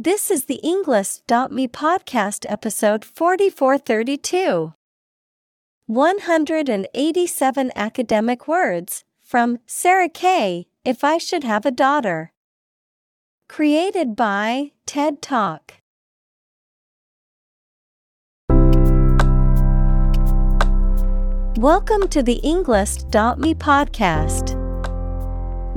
This is the Englist.me podcast episode 4432. 187 academic words from Sarah Kay If I Should Have a Daughter. Created by TED Talk. Welcome to the Englist.me podcast.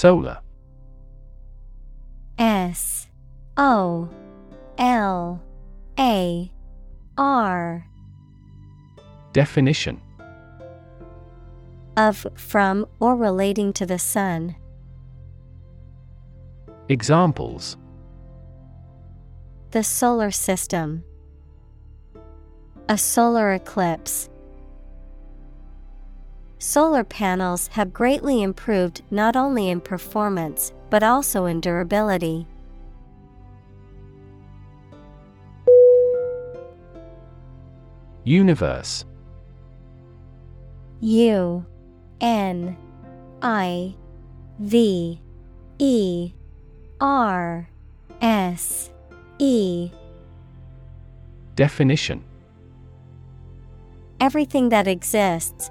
Solar S O L A R Definition of, from, or relating to the sun. Examples The solar system. A solar eclipse. Solar panels have greatly improved not only in performance, but also in durability. Universe. U N I V E R S E. Definition. Everything that exists,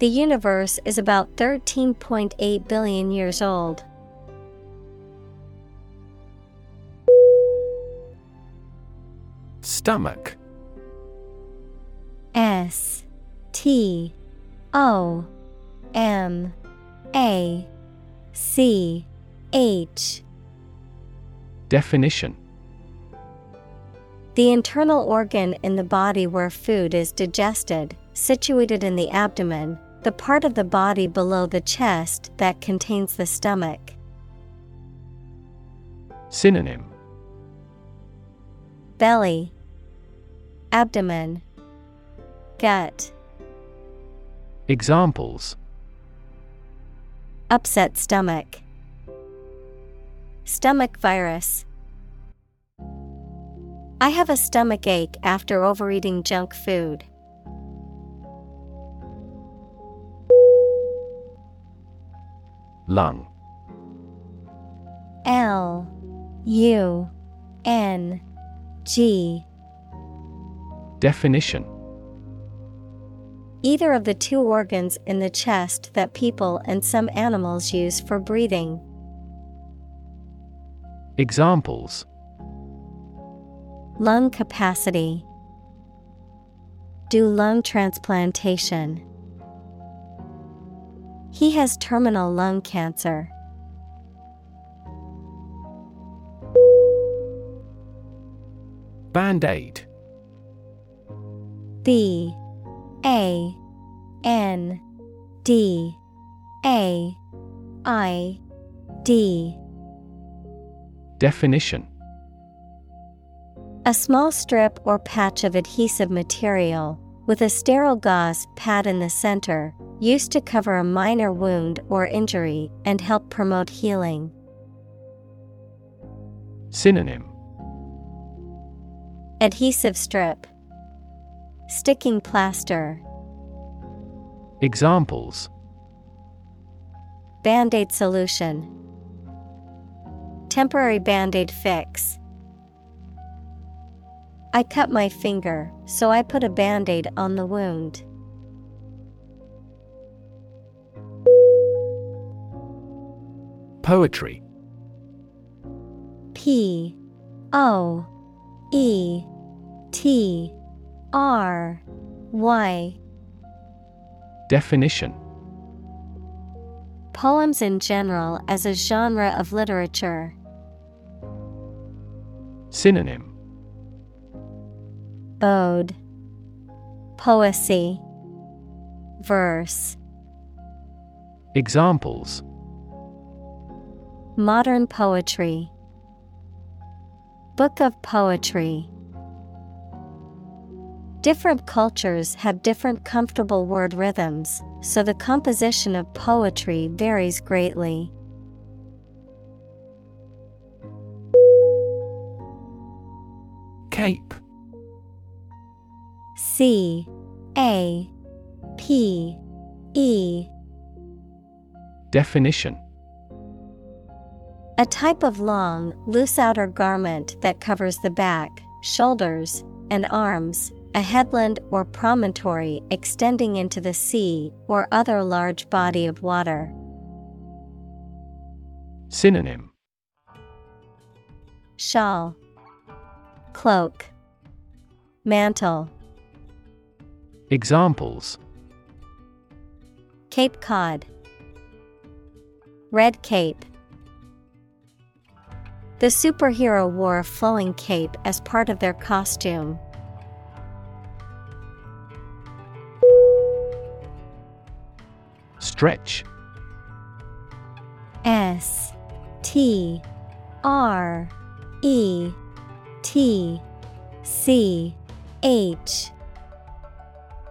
The universe is about 13.8 billion years old. Stomach. S T O M A C H. Definition. The internal organ in the body where food is digested, situated in the abdomen, the part of the body below the chest that contains the stomach. Synonym Belly, Abdomen, Gut, Examples Upset stomach, Stomach virus. I have a stomach ache after overeating junk food. Lung L U N G Definition Either of the two organs in the chest that people and some animals use for breathing. Examples Lung capacity. Do lung transplantation. He has terminal lung cancer. Band Aid B A N D A I D. Definition. A small strip or patch of adhesive material, with a sterile gauze pad in the center, used to cover a minor wound or injury and help promote healing. Synonym Adhesive strip, Sticking plaster. Examples Band aid solution, Temporary band aid fix. I cut my finger, so I put a band aid on the wound. Poetry P O E T R Y Definition Poems in general as a genre of literature. Synonym Ode Poesy. Verse. Examples. Modern poetry. Book of Poetry. Different cultures have different comfortable word rhythms, so the composition of poetry varies greatly. Cape C A P E. Definition. A type of long, loose outer garment that covers the back, shoulders, and arms, a headland or promontory extending into the sea or other large body of water. Synonym. Shawl, Cloak, Mantle. Examples Cape Cod, Red Cape. The superhero wore a flowing cape as part of their costume. Stretch S T R E T C H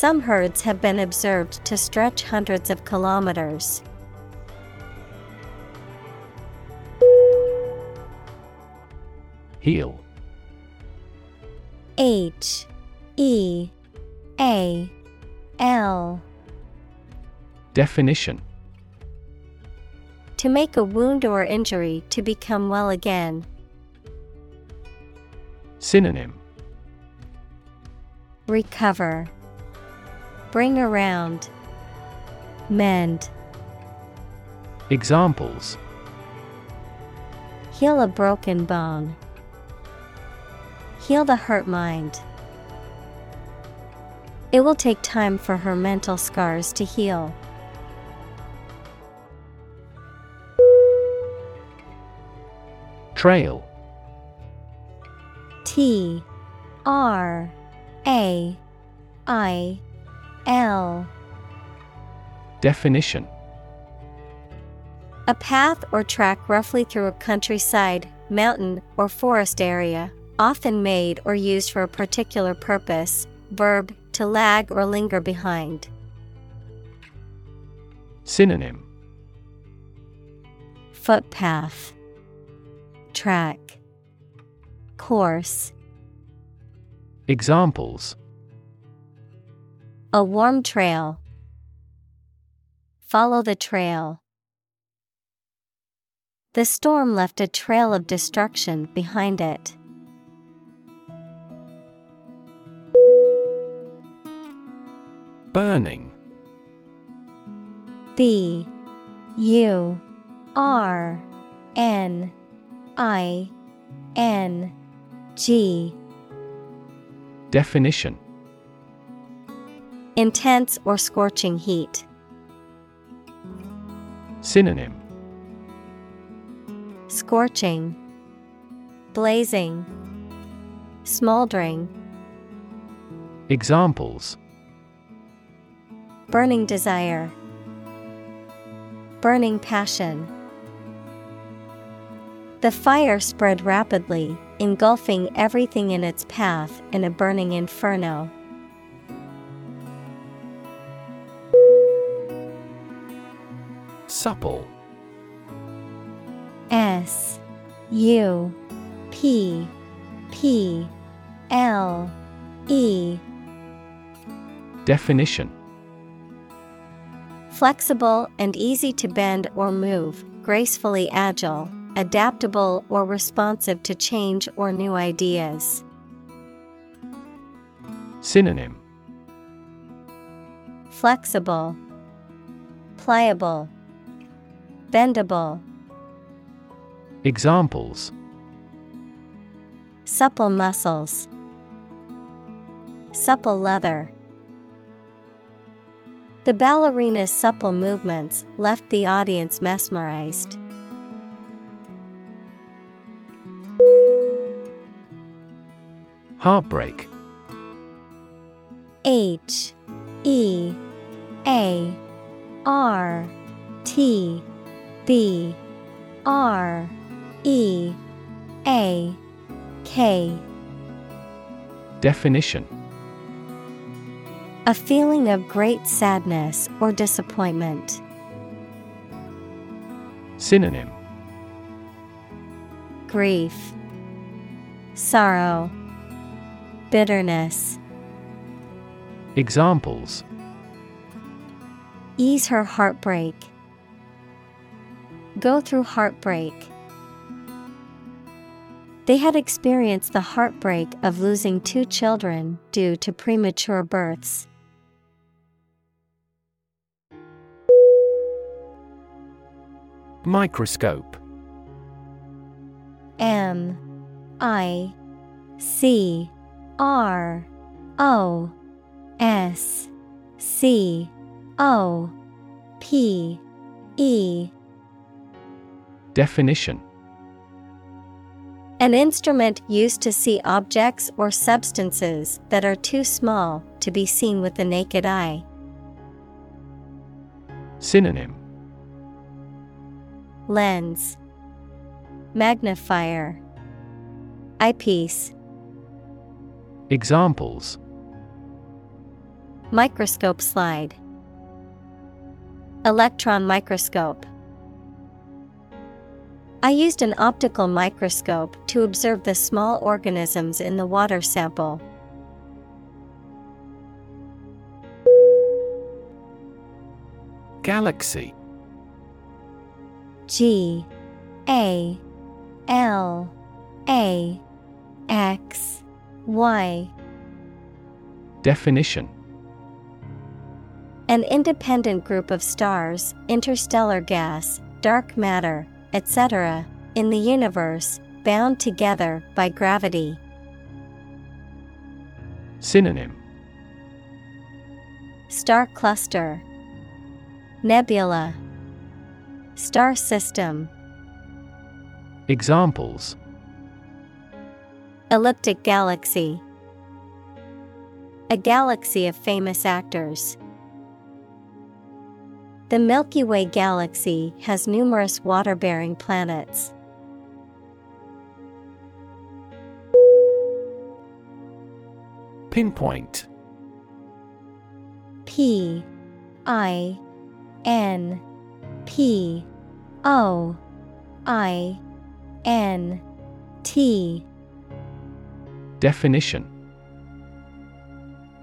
Some herds have been observed to stretch hundreds of kilometers. Heal H. E. A. L. Definition. To make a wound or injury to become well again. Synonym. Recover. Bring around. Mend. Examples Heal a broken bone. Heal the hurt mind. It will take time for her mental scars to heal. Trail T R A I L Definition A path or track roughly through a countryside, mountain, or forest area, often made or used for a particular purpose. Verb to lag or linger behind. Synonym Footpath, Track, Course. Examples A warm trail. Follow the trail. The storm left a trail of destruction behind it. Burning B U R N I N G Definition Intense or scorching heat. Synonym Scorching, Blazing, Smoldering. Examples Burning desire, burning passion. The fire spread rapidly, engulfing everything in its path in a burning inferno. Supple. S U P P L E. Definition. Flexible and easy to bend or move, gracefully agile, adaptable or responsive to change or new ideas. Synonym. Flexible, Pliable, Bendable. Examples Supple muscles, Supple leather. The ballerina's supple movements left the audience mesmerized. Heartbreak H E A R T B R E A K Definition A feeling of great sadness or disappointment. Synonym Grief, Sorrow, Bitterness. Examples Ease her heartbreak. Go through heartbreak. They had experienced the heartbreak of losing two children due to premature births. Microscope M I C R O S C O P E Definition. An instrument used to see objects or substances that are too small to be seen with the naked eye. Synonym. Lens, Magnifier, Eyepiece, Examples. Microscope slide, Electron microscope. I used an optical microscope to observe the small organisms in the water sample. Galaxy. G A L A X Y. Definition. An independent group of stars, interstellar gas, dark matter, etc., in the universe, bound together by gravity. Synonym Star cluster, Nebula, Star system, Examples Elliptic galaxy, a galaxy of famous actors. The Milky Way galaxy has numerous water bearing planets. Pinpoint. P I N P O I N T. Definition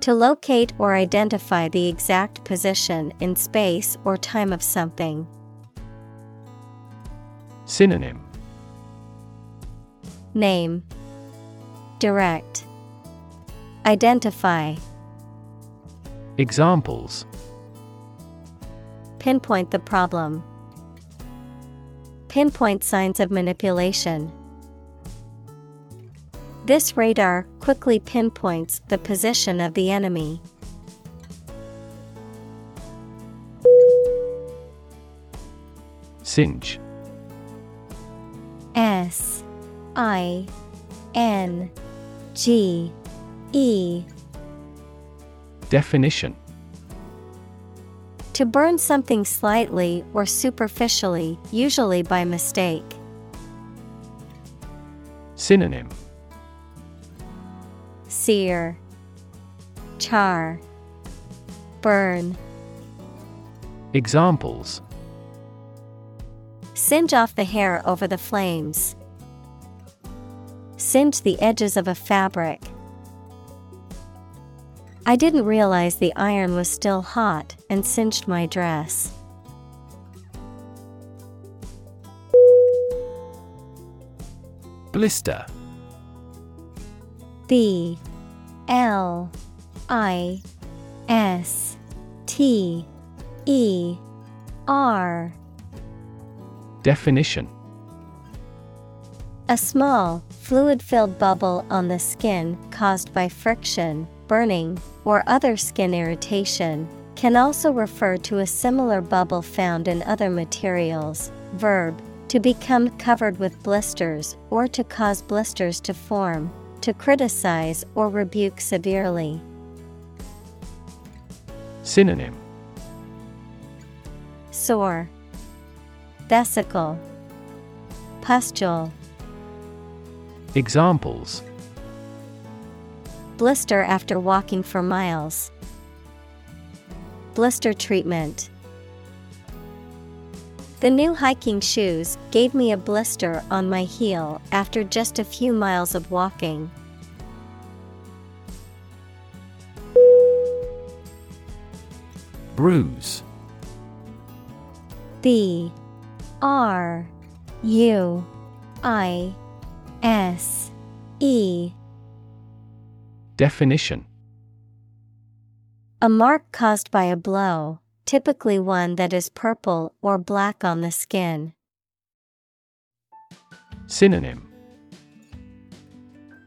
To locate or identify the exact position in space or time of something. Synonym Name Direct Identify Examples Pinpoint the problem. Pinpoint signs of manipulation. This radar quickly pinpoints the position of the enemy. Singe S I N G E Definition To burn something slightly or superficially, usually by mistake. Synonym Sear, Char, Burn. Examples Singe off the hair over the flames. Singe the edges of a fabric. I didn't realize the iron was still hot and singed my dress. Blister B L I S T E R. Definition. A small, fluid filled bubble on the skin caused by friction, burning, or other skin irritation, can also refer to a similar bubble found in other materials. Verb to become covered with blisters or to cause blisters to form, to criticize or rebuke severely. Synonym Sore, Vesicle, Pustule. Examples Blister after walking for miles. Blister treatment. The new hiking shoes gave me a blister on my heel after just a few miles of walking. Bruise. B R U I S E. Definition. A mark caused by a blow, typically one that is purple or black on the skin. Synonym.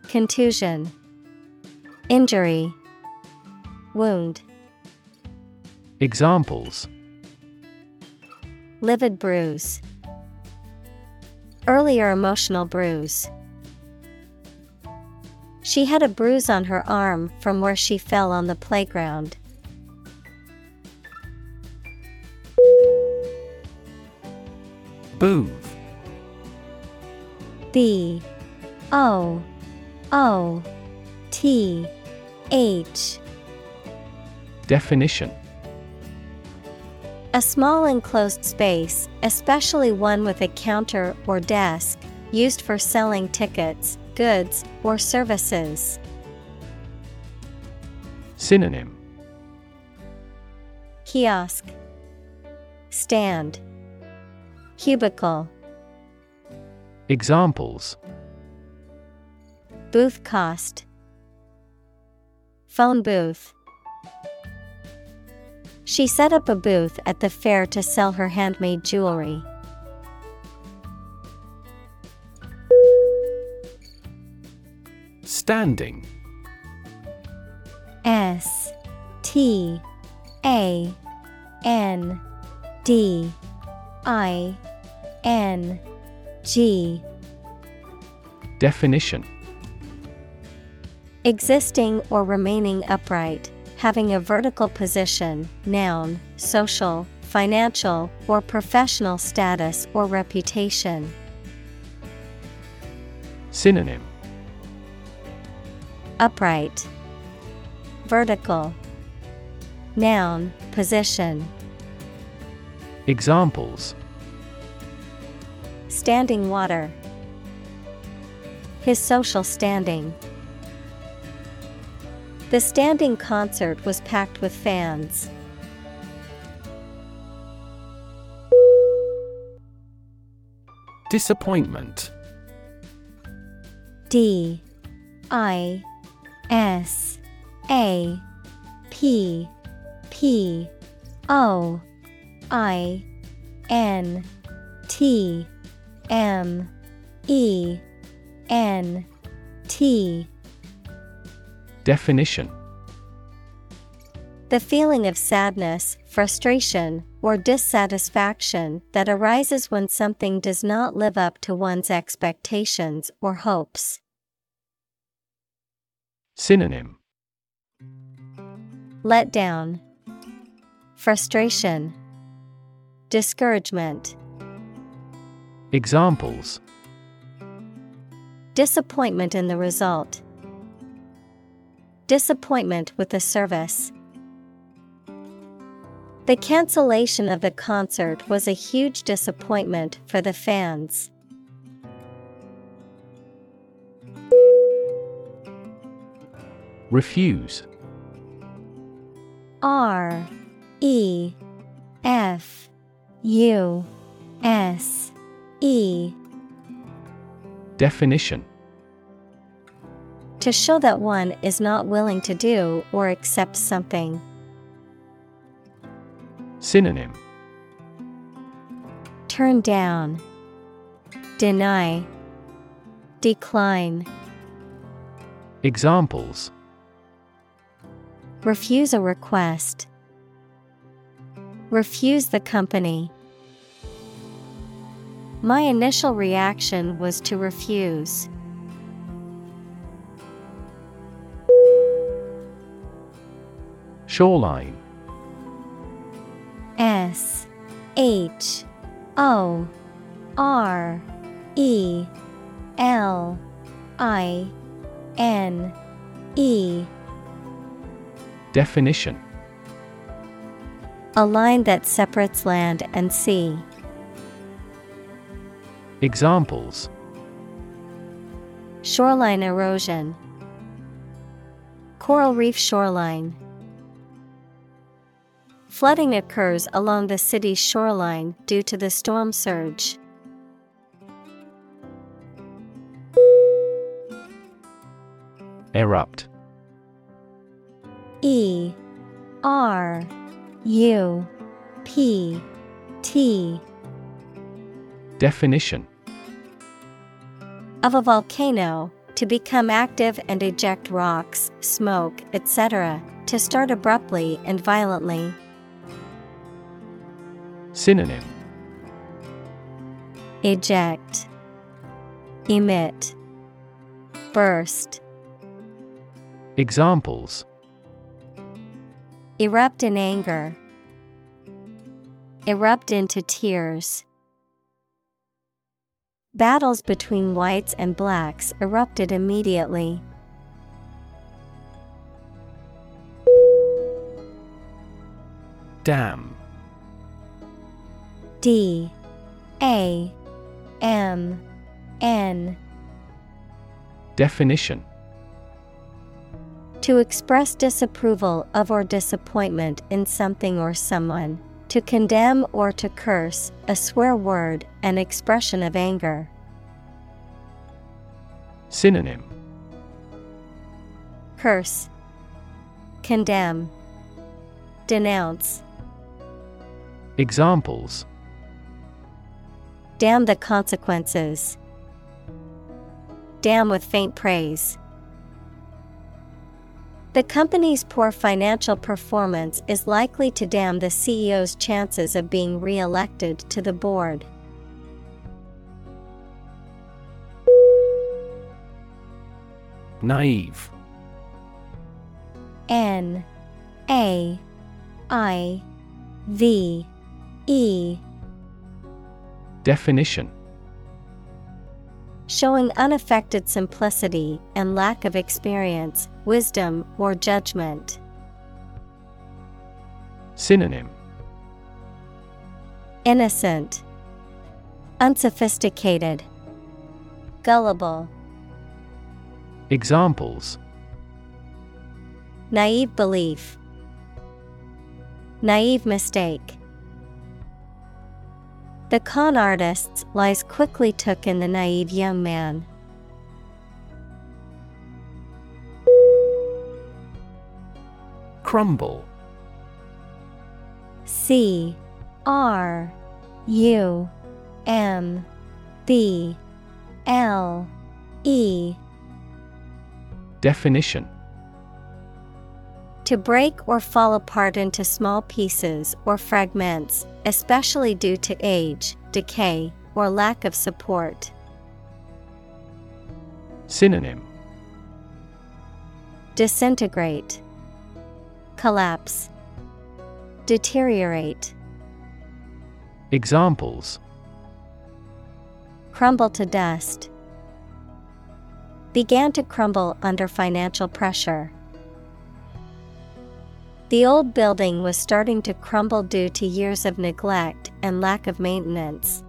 Contusion, Injury, Wound. Examples Livid bruise. Earlier emotional bruise. She had a bruise on her arm from where she fell on the playground. Boove B O O T H Definition A small enclosed space, especially one with a counter or desk, used for selling tickets, goods, or services. Synonym. Kiosk, Stand, Cubicle, Examples. Booth cost, Phone booth. She set up a booth at the fair to sell her handmade jewelry. Standing. S T A N D I N G. Definition. Existing or remaining upright, having a vertical position, noun, social, financial, or professional status or reputation. Synonym Upright, Vertical, Noun, position, Examples standing water. His social standing. The standing concert was packed with fans. Disappointment D I S A P P O I N T M E N T Definition The feeling of sadness, frustration, or dissatisfaction that arises when something does not live up to one's expectations or hopes. Synonym Let down, Frustration, Discouragement. Examples Disappointment in the result. Disappointment with the service. The cancellation of the concert was a huge disappointment for the fans. Refuse R E F U S E Definition To show that one is not willing to do or accept something. Synonym Turn down, Deny, Decline. Examples Refuse a request. Refuse the company. My initial reaction was to refuse. Shoreline S H O R E L I N E Definition A line that separates land and sea. Examples Shoreline erosion. Coral reef shoreline. Flooding occurs along the city's shoreline due to the storm surge. Erupt E R U P T Definition of a volcano to become active and eject rocks, smoke, etc., to start abruptly and violently. Synonym Eject, Emit, Burst. Examples Erupt in anger. Erupt into tears. Battles between whites and blacks erupted immediately. Damn D A M N Definition To express disapproval of or disappointment in something or someone. To condemn or to curse, a swear word, an expression of anger. Synonym Curse, Condemn, Denounce. Examples Damn the consequences. Damn with faint praise. The company's poor financial performance is likely to damn the CEO's chances of being re elected to the board. Naive N A I V E Definition. Showing unaffected simplicity and lack of experience, wisdom, or judgment. Synonym. Innocent, Unsophisticated, Gullible, Examples. Naive belief, Naive mistake. The con artist's lies quickly took in the naive young man. Crumble. C. R. U. M. B. L. E. Definition To break or fall apart into small pieces or fragments, especially due to age, decay, or lack of support. Synonym Disintegrate, Collapse, Deteriorate. Examples Crumble to dust. Began to crumble under financial pressure. The old building was starting to crumble due to years of neglect and lack of maintenance.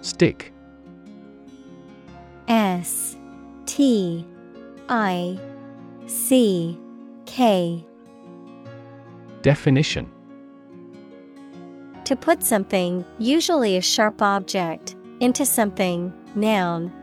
Stick. S T I C K. Definition. To put something, usually a sharp object, into something, noun,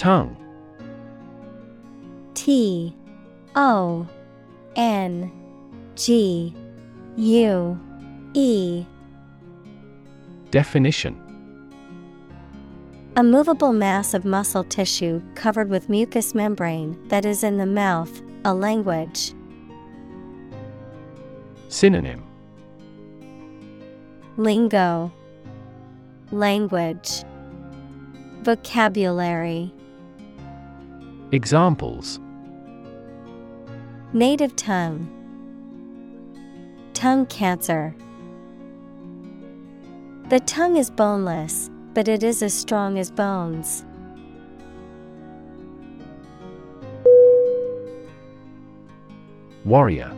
Tongue. T O N G U E. Definition. A movable mass of muscle tissue covered with mucous membrane that is in the mouth, a language. Synonym. Lingo. Language. Vocabulary Examples. Native tongue. Tongue cancer. The tongue is boneless, but it is as strong as bones. Warrior.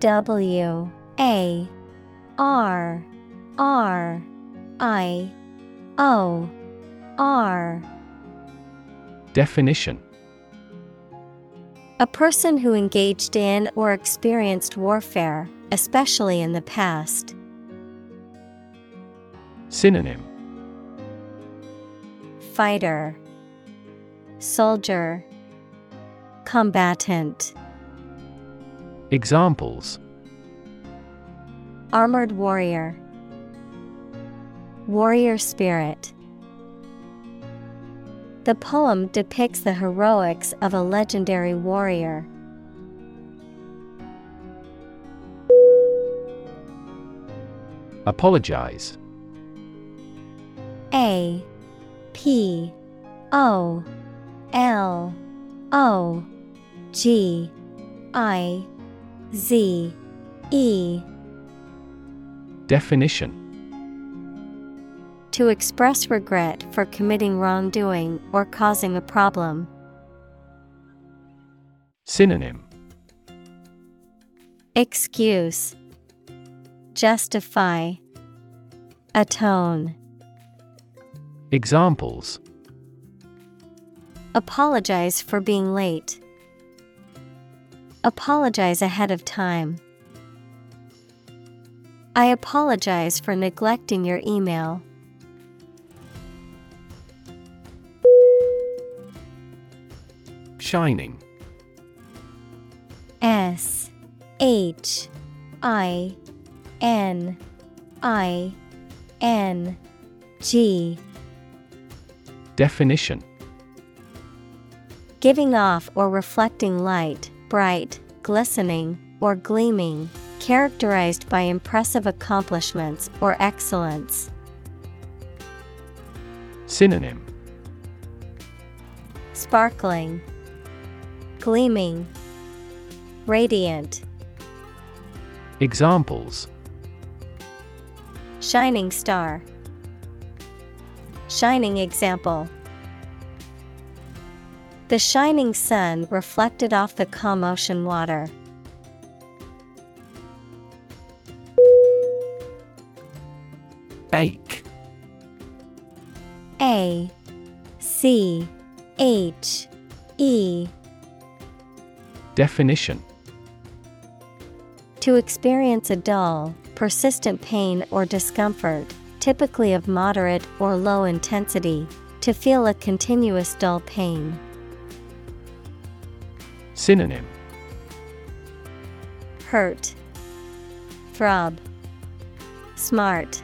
W A R R I O R Definition. A person who engaged in or experienced warfare, especially in the past. Synonym. Fighter. Soldier. Combatant. Examples. Armored warrior. Warrior spirit The poem depicts the heroics of a legendary warrior. Apologize. A P O L O G I Z E. Definition To express regret for committing wrongdoing or causing a problem. Synonym Excuse Justify Atone Examples Apologize for being late. Apologize ahead of time. I apologize for neglecting your email. Shining. S H I N I N G. Definition. Giving off or reflecting light, bright, glistening, or gleaming, characterized by impressive accomplishments or excellence. Synonym. Sparkling, Gleaming, Radiant, Examples Shining star, Shining example. The shining sun reflected off the calm ocean water. Bake A C H E Definition To experience a dull, persistent pain or discomfort, typically of moderate or low intensity, to feel a continuous dull pain. Synonym Hurt, Throb, Smart.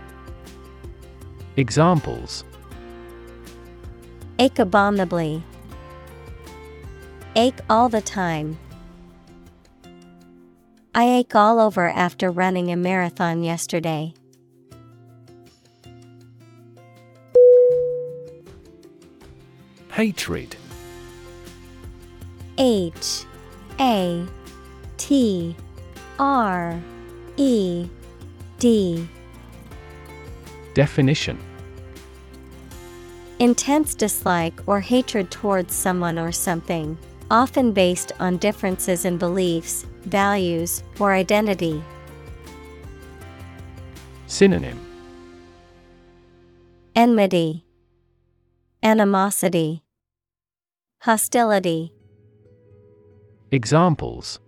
Examples Ache abominably. Ache all the time. I ache all over after running a marathon yesterday. Hatred. H A T R E D. Definition. Intense dislike or hatred towards someone or something, often based on differences in beliefs, values, or identity. Synonym Enmity, Animosity, Hostility. Examples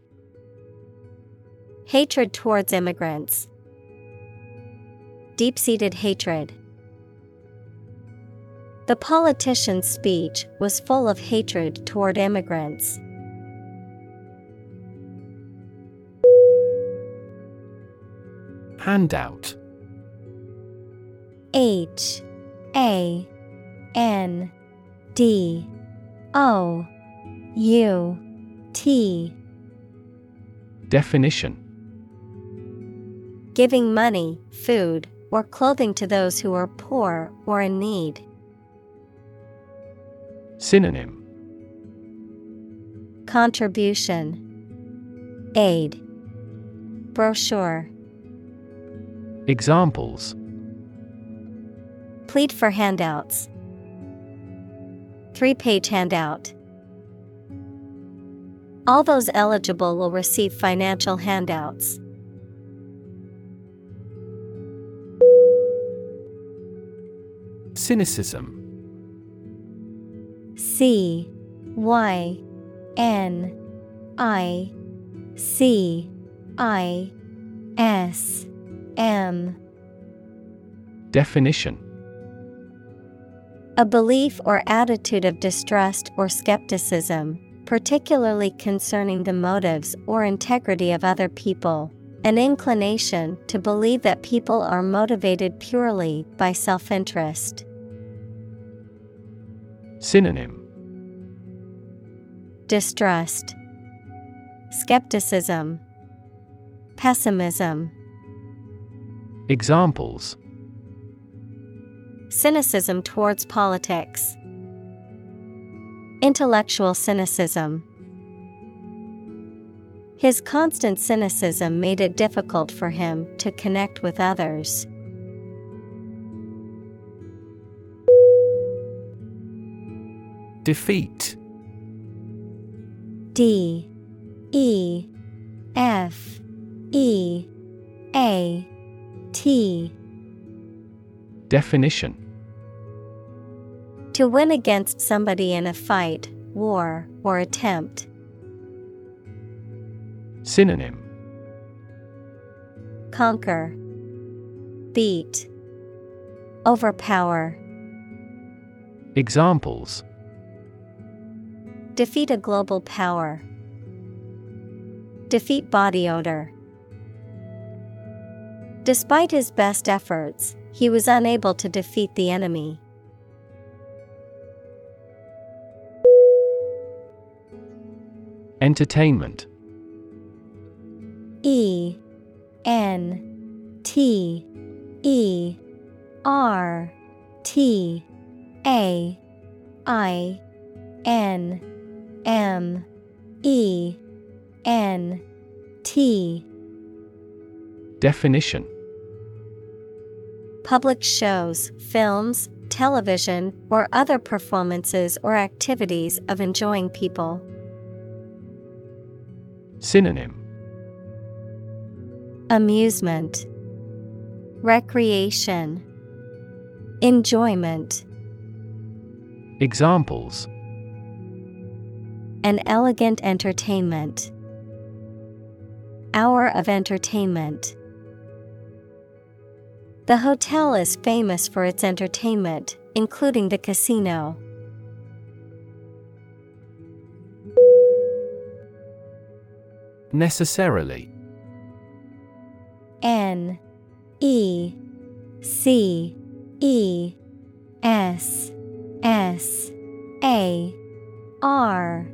Hatred towards immigrants. Deep seated hatred. The politician's speech was full of hatred toward immigrants. Handout H A N D O U T Definition Giving money, food, or clothing to those who are poor or in need. Synonym Contribution Aid Brochure Examples Plead for handouts. Three page handout. All those eligible will receive financial handouts. Cynicism C Y N I C I S M Definition A belief or attitude of distrust or skepticism, particularly concerning the motives or integrity of other people. An inclination to believe that people are motivated purely by self interest. Synonym Distrust, Skepticism, Pessimism. Examples Cynicism towards politics, Intellectual cynicism. His constant cynicism made it difficult for him to connect with others. Defeat. D E F E A T. Definition. To win against somebody in a fight, war, or attempt. Synonym. Conquer, Beat, Overpower. Examples Defeat a global power. Defeat body odor. Despite his best efforts, he was unable to defeat the enemy. Entertainment E N T E R T A I N M E N T. Definition. Public shows, films, television, or other performances or activities of enjoying people. Synonym. Amusement, Recreation, Enjoyment. Examples An elegant entertainment. Hour of entertainment. The hotel is famous for its entertainment, including the casino. Necessarily. N E C E S S A R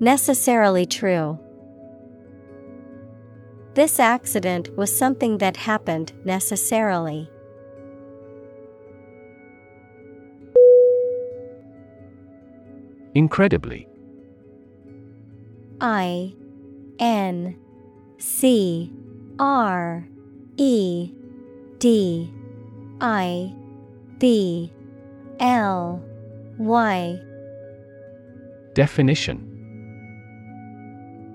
Necessarily true. This accident was something that happened necessarily. Incredibly. I N C R E D I B L Y. Definition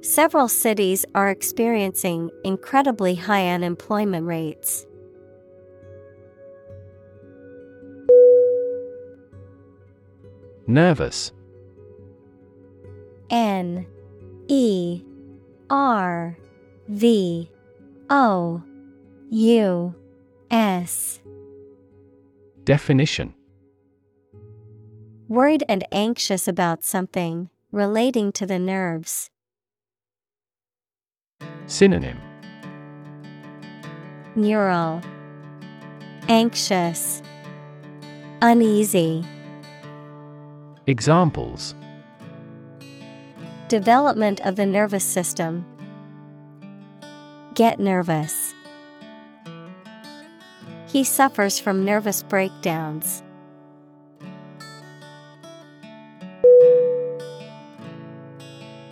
Several cities are experiencing incredibly high unemployment rates. Nervous. N E R V O U S. Definition Worried and anxious about something relating to the nerves. Synonym Neural. Anxious. Uneasy. Examples Development of the nervous system. Get nervous. He suffers from nervous breakdowns.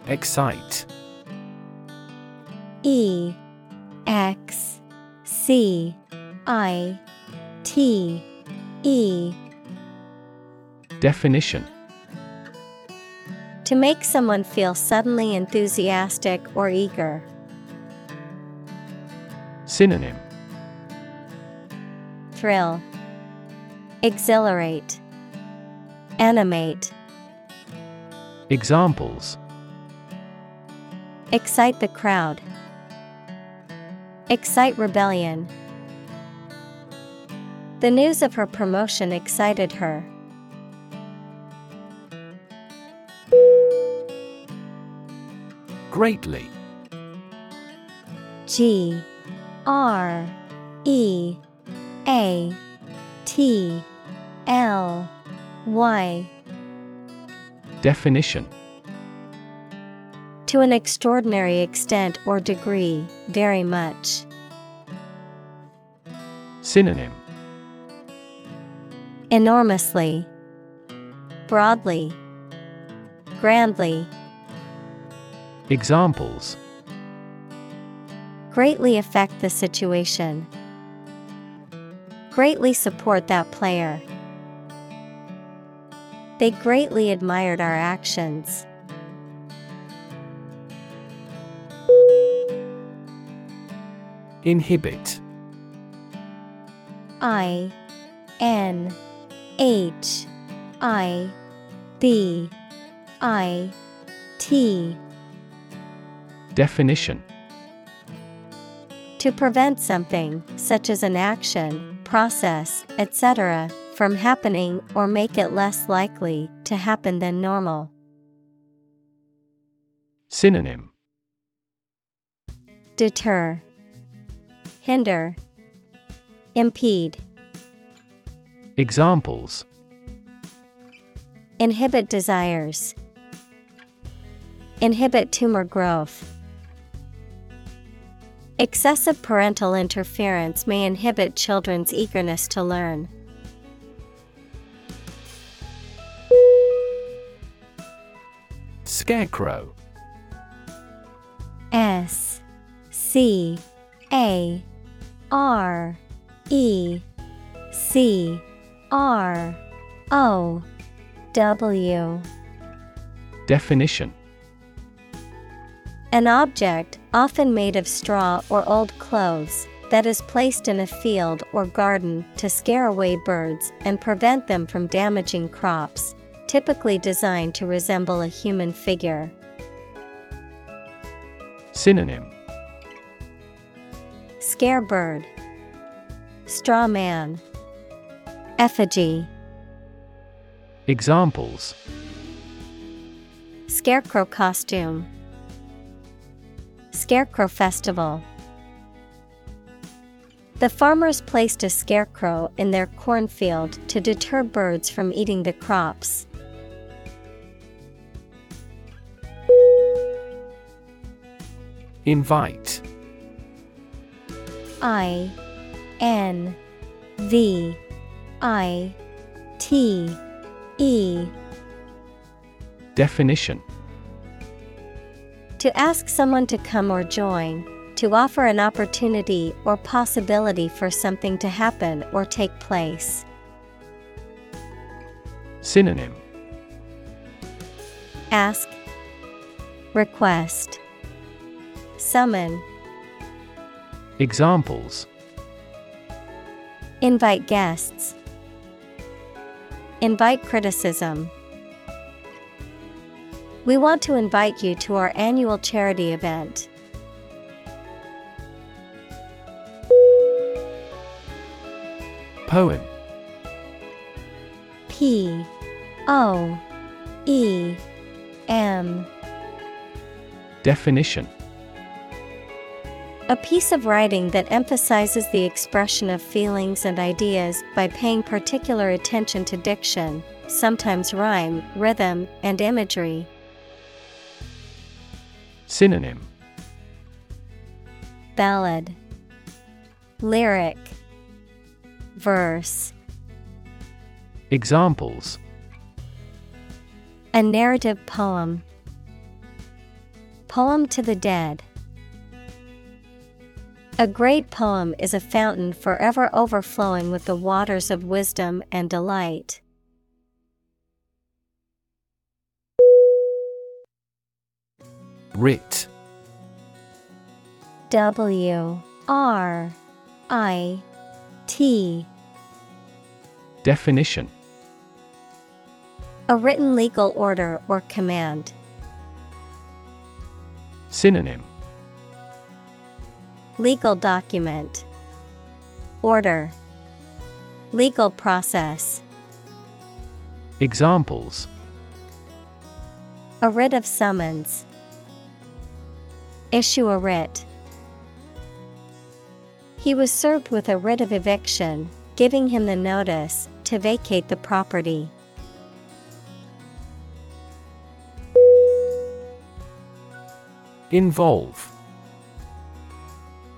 Excite. E X C I T E Definition To make someone feel suddenly enthusiastic or eager. Synonym Thrill. Exhilarate. Animate. Examples Excite the crowd. Excite rebellion. The news of her promotion excited her. Greatly. G R E A T L Y. Definition To an extraordinary extent or degree, very much. Synonym Enormously. Broadly. Grandly. Examples Greatly affect the situation. Greatly support that player. They greatly admired our actions. Inhibit I N H I B I T Definition To prevent something, such as an action, process, etc., from happening or make it less likely to happen than normal. Synonym Deter, Hinder, Impede. Examples Inhibit desires. Inhibit tumor growth. Excessive parental interference may inhibit children's eagerness to learn. Scarecrow S C A R E C R O W. Definition. An object, often made of straw or old clothes, that is placed in a field or garden to scare away birds and prevent them from damaging crops, typically designed to resemble a human figure. Synonym Scarebird, Straw man, Effigy, Examples. Scarecrow costume, Scarecrow festival. The farmers placed a scarecrow in their cornfield to deter birds from eating the crops. Invite I N V I T E. Definition. To ask someone to come or join, to offer an opportunity or possibility for something to happen or take place. Synonym. Ask, Request, Summon, Examples. Invite guests, Invite criticism. We want to invite you to our annual charity event. Poem. P O E M. Definition A piece of writing that emphasizes the expression of feelings and ideas by paying particular attention to diction, sometimes rhyme, rhythm, and imagery. Synonym. Ballad. Lyric. Verse. Examples. A narrative poem. Poem to the Dead A great poem is a fountain forever overflowing with the waters of wisdom and delight. Writ W R I T Definition A written legal order or command. Synonym Legal document. Order. Legal process. Examples A writ of summons. Issue a writ. He was served with a writ of eviction, giving him the notice to vacate the property. Involve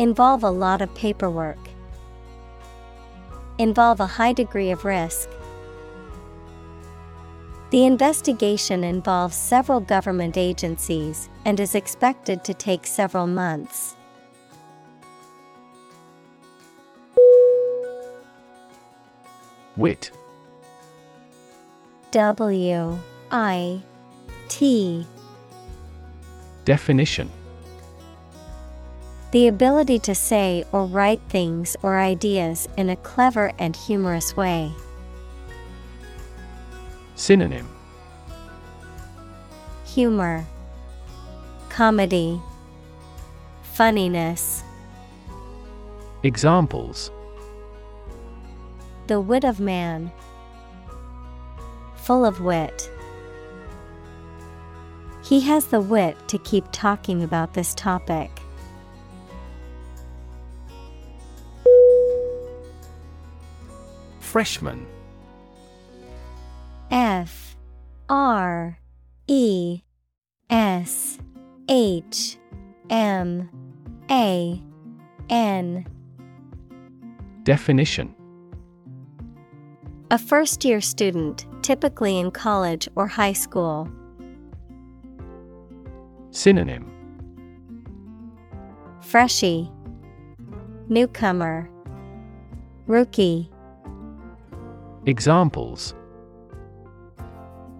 Involve a lot of paperwork. Involve a high degree of risk. The investigation involves several government agencies and is expected to take several months. Wit W I T Definition The ability to say or write things or ideas in a clever and humorous way. Synonym Humor, Comedy, Funniness. Examples The wit of man. Full of wit. He has the wit to keep talking about this topic. Freshman. F R E S H M A N. Definition. A first year student, typically in college or high school. Synonym. Freshie, Newcomer, Rookie. Examples.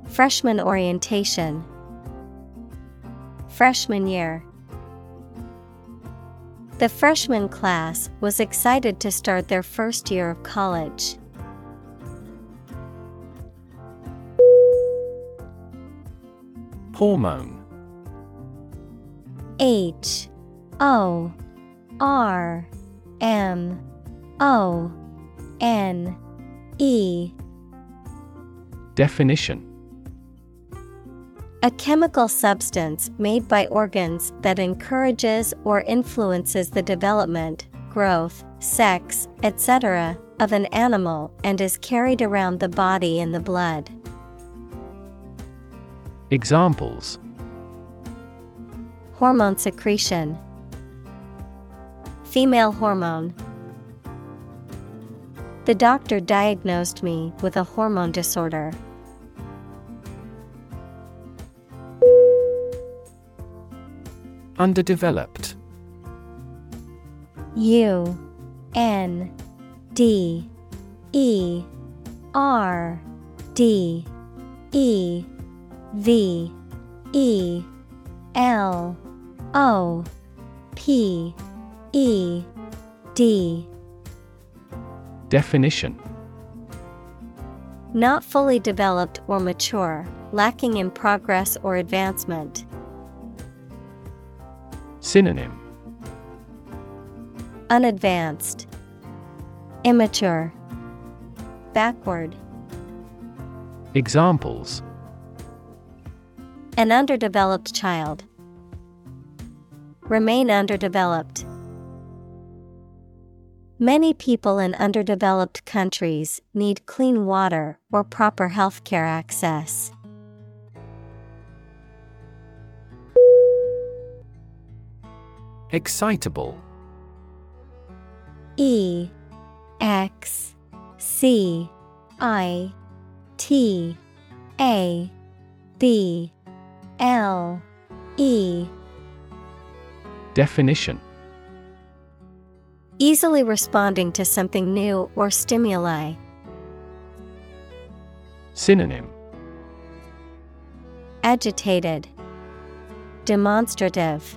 Freshman orientation. Freshman year. The freshman class was excited to start their first year of college. Hormone. H. O. R. M. O. N E Definition A chemical substance made by organs that encourages or influences the development, growth, sex, etc., of an animal and is carried around the body in the blood. Examples Hormone secretion, Female hormone. The doctor diagnosed me with a hormone disorder. Underdeveloped U N D E R D E V E L O P E D Definition Not fully developed or mature, lacking in progress or advancement. Synonym Unadvanced, Immature, Backward. Examples An underdeveloped child. Remain underdeveloped. Many people in underdeveloped countries need clean water or proper healthcare access. Excitable. E X C I T A B L E. Definition Easily responding to something new or stimuli. Synonym Agitated, Demonstrative,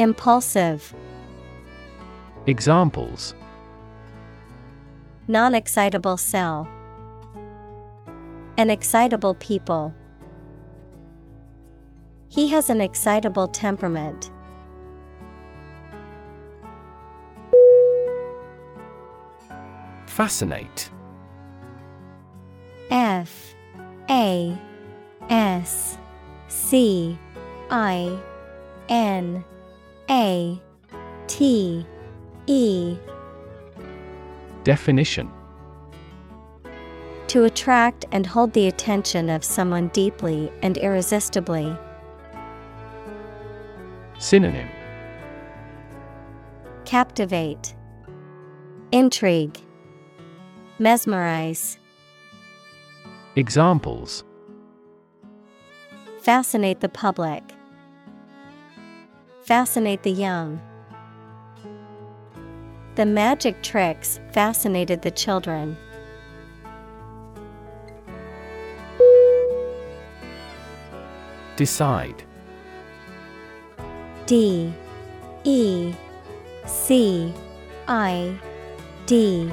Impulsive, Examples Non excitable cell. An excitable people. He has an excitable temperament. Fascinate. F A S C I N A T E. Definition. To attract and hold the attention of someone deeply and irresistibly. Synonym. Captivate, Intrigue, Mesmerize, Examples. Fascinate the public, Fascinate the young. The magic tricks fascinated the children. Decide. D E C I D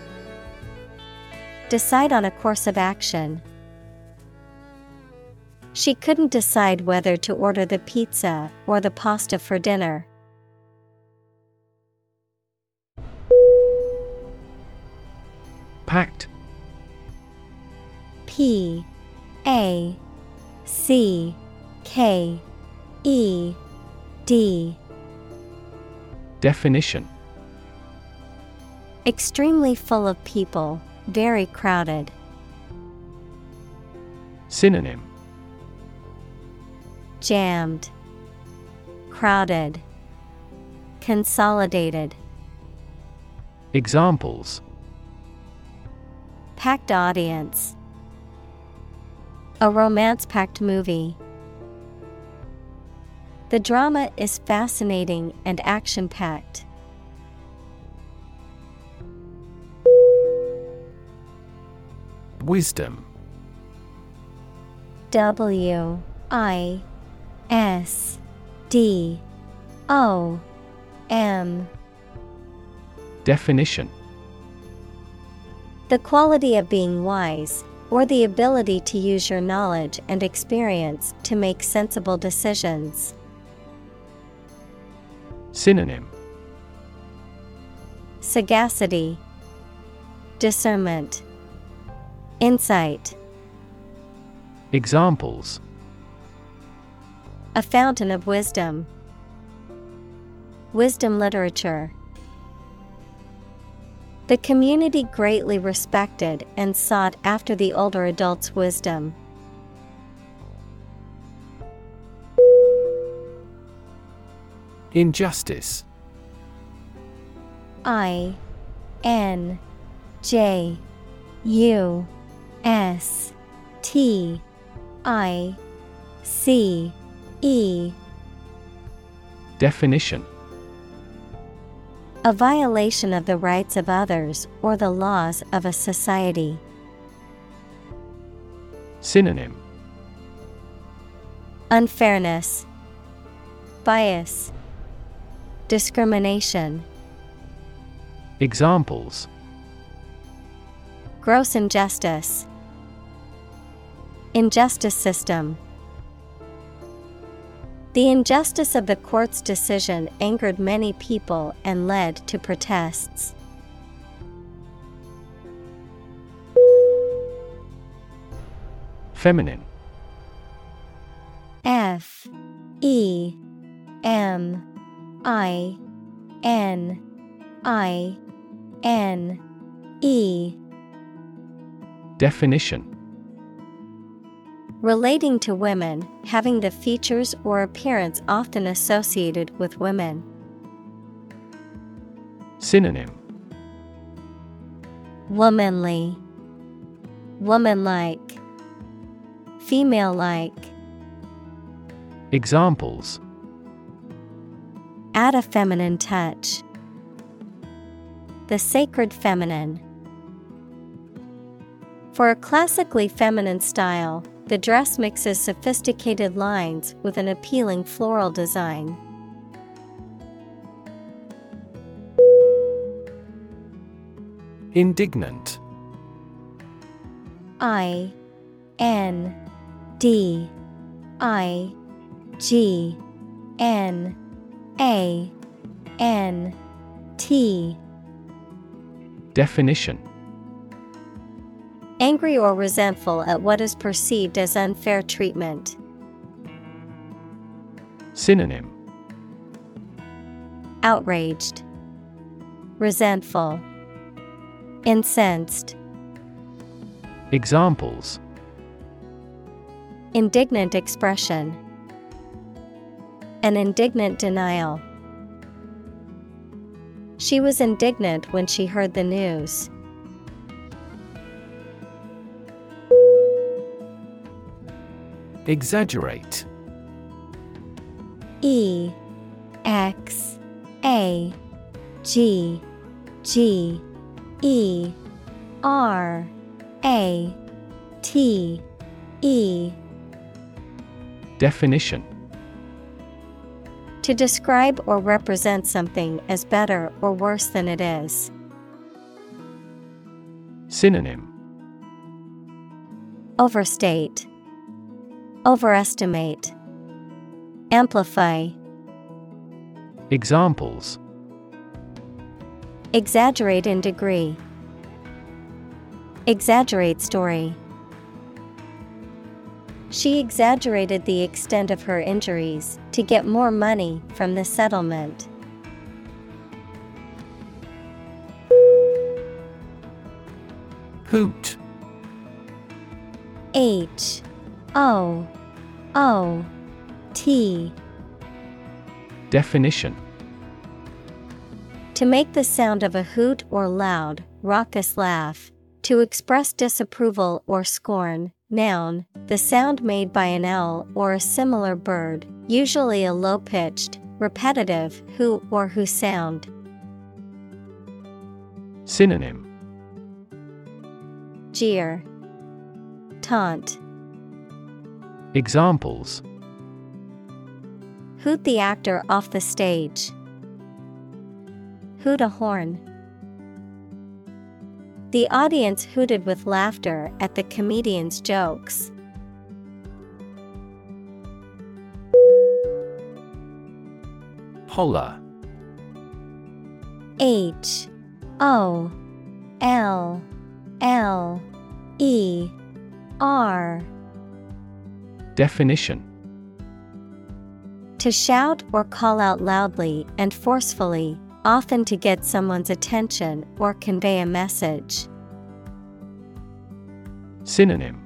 Decide on a course of action. She couldn't decide whether to order the pizza or the pasta for dinner. Packed P A C K E D Definition Extremely full of people, very crowded. Synonym Jammed, Crowded, Consolidated. Examples Packed audience. A romance packed movie. The drama is fascinating and action packed. Wisdom. W I S D O M. Definition. The quality of being wise, or the ability to use your knowledge and experience to make sensible decisions. Synonym. Sagacity, Discernment, Insight. Examples A fountain of wisdom. Wisdom literature. The community greatly respected and sought after the older adult's wisdom. Injustice I N J U S T I C E Definition A violation of the rights of others or the laws of a society. Synonym Unfairness, Bias, Discrimination. Examples Gross injustice. Injustice system. The injustice of the court's decision angered many people and led to protests. Feminine. F. E. M. I. N. I. N. E. Definition Relating to women, having the features or appearance often associated with women. Synonym Womanly, Womanlike, Female like. Examples Add a feminine touch. The sacred feminine. For a classically feminine style, the dress mixes sophisticated lines with an appealing floral design. Indignant. I N D I G N A N T. Definition Angry or resentful at what is perceived as unfair treatment. Synonym Outraged, Resentful, Incensed. Examples Indignant expression. An indignant denial. She was indignant when she heard the news. Exaggerate. E X A G G E R A T E. Definition. To describe or represent something as better or worse than it is. Synonym. Overstate, Overestimate, Amplify. Examples Exaggerate in degree. Exaggerate story. She exaggerated the extent of her injuries to get more money from the settlement. Hoot H O O T Definition To make the sound of a hoot or loud, raucous laugh. To express disapproval or scorn. Noun, the sound made by an owl or a similar bird, usually a low pitched, repetitive who or who sound. Synonym Jeer, Taunt, Examples Hoot the actor off the stage. Hoot a horn. The audience hooted with laughter at the comedian's jokes. Holler H O L L E R Definition To shout or call out loudly and forcefully, often to get someone's attention or convey a message. Synonym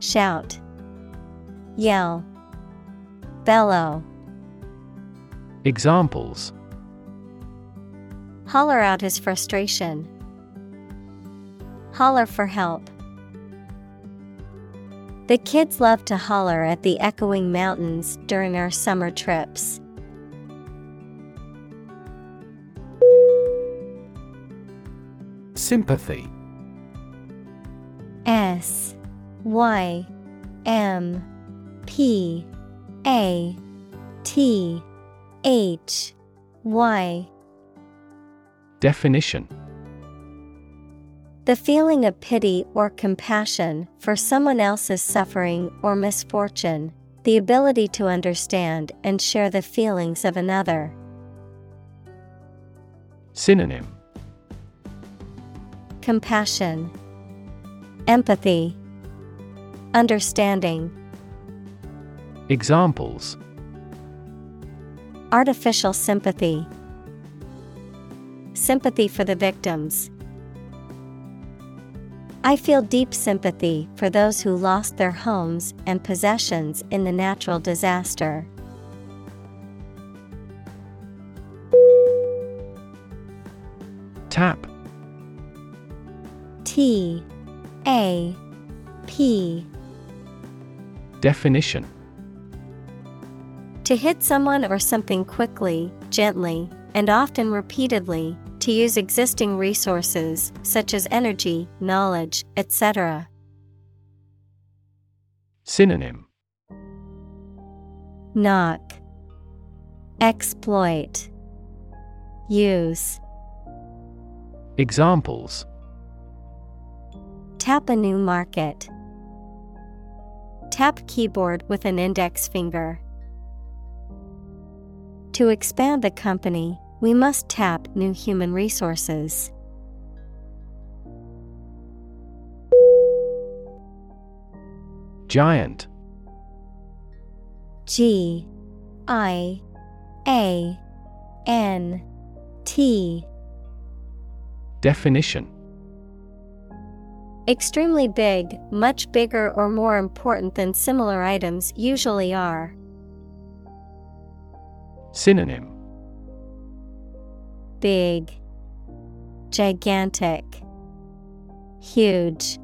Shout, Yell, Bellow. Examples Holler out his frustration. Holler for help. The kids love to holler at the echoing mountains during our summer trips. Sympathy. S Y M P A T H Y. Definition The feeling of pity or compassion for someone else's suffering or misfortune, the ability to understand and share the feelings of another. Synonym. Compassion, Empathy, Understanding, Examples. Artificial sympathy, Sympathy for the victims. I feel deep sympathy for those who lost their homes and possessions in the natural disaster. Tap. T. A. P. Definition. To hit someone or something quickly, gently, and often repeatedly, to use existing resources such as energy, knowledge, etc. Synonym Knock, Exploit, Use, Examples Tap a new market. Tap keyboard with an index finger. To expand the company, we must tap new human resources. Giant G I A N T Definition Extremely big, much bigger or more important than similar items usually are. Synonym Big, Gigantic, Huge.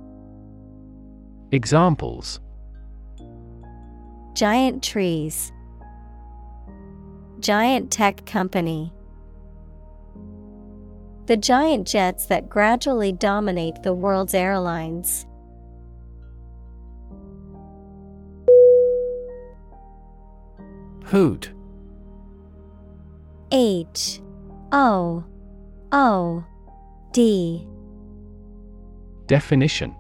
Examples Giant trees, Giant tech company. The giant jets that gradually dominate the world's airlines. Hoot. H O O D Definition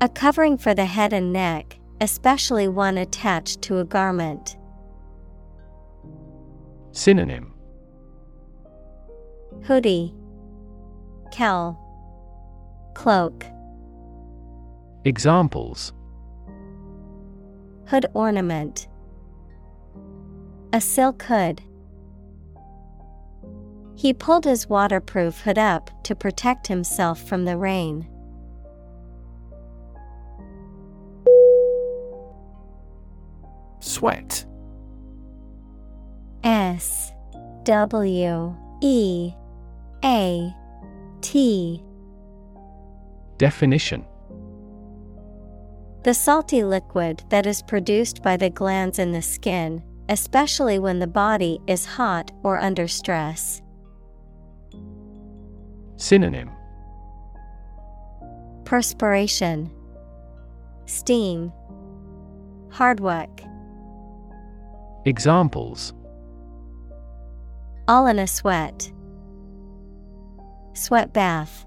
A covering for the head and neck, especially one attached to a garment. Synonym Hoodie, Cowl, Cloak. Examples Hood ornament. A silk hood. He pulled his waterproof hood up to protect himself from the rain. Sweat S W E A T Definition The salty liquid that is produced by the glands in the skin, especially when the body is hot or under stress. Synonym Perspiration, Steam, Hard work. Examples All in a sweat. Sweat bath.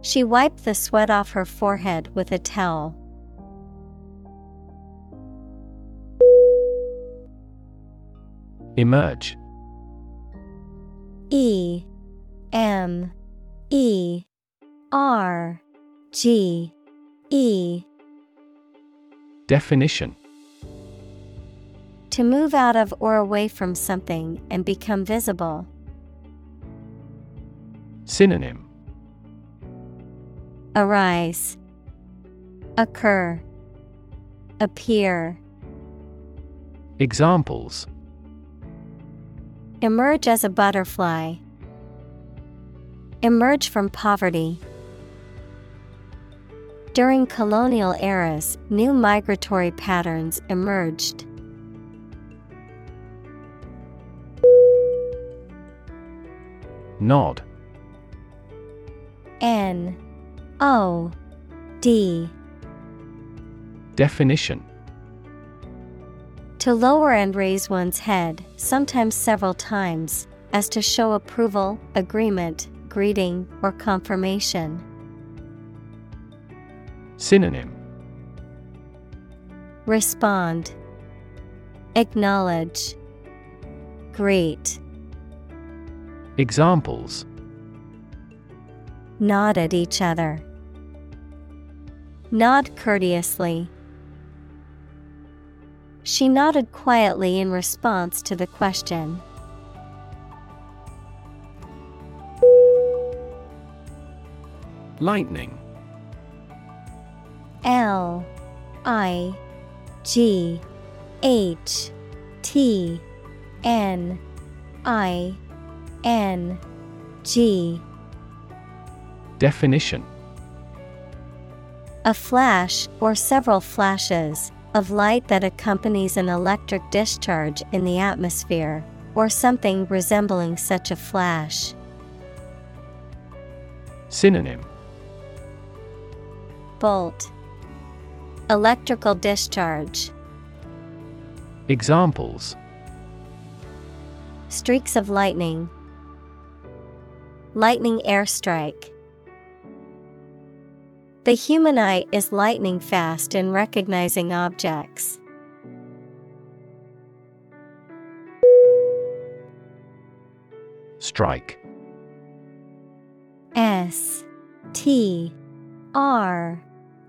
She wiped the sweat off her forehead with a towel. Emerge E M E R G E Definition To move out of or away from something and become visible. Synonym Arise, Occur, Appear. Examples Emerge as a butterfly. Emerge from poverty. During colonial eras, new migratory patterns emerged. Nod N O D Definition To lower and raise one's head, sometimes several times, as to show approval, agreement, greeting, or confirmation. Synonym Respond, Acknowledge, Greet, Examples nod at each other. Nod courteously. She nodded quietly in response to the question. Lightning. L I G H T N I N G. Definition. A flash or several flashes of light that accompanies an electric discharge in the atmosphere, or something resembling such a flash. Synonym Bolt. Electrical discharge. Examples. Streaks of lightning. Lightning airstrike. The human eye is lightning fast in recognizing objects. Strike. S T R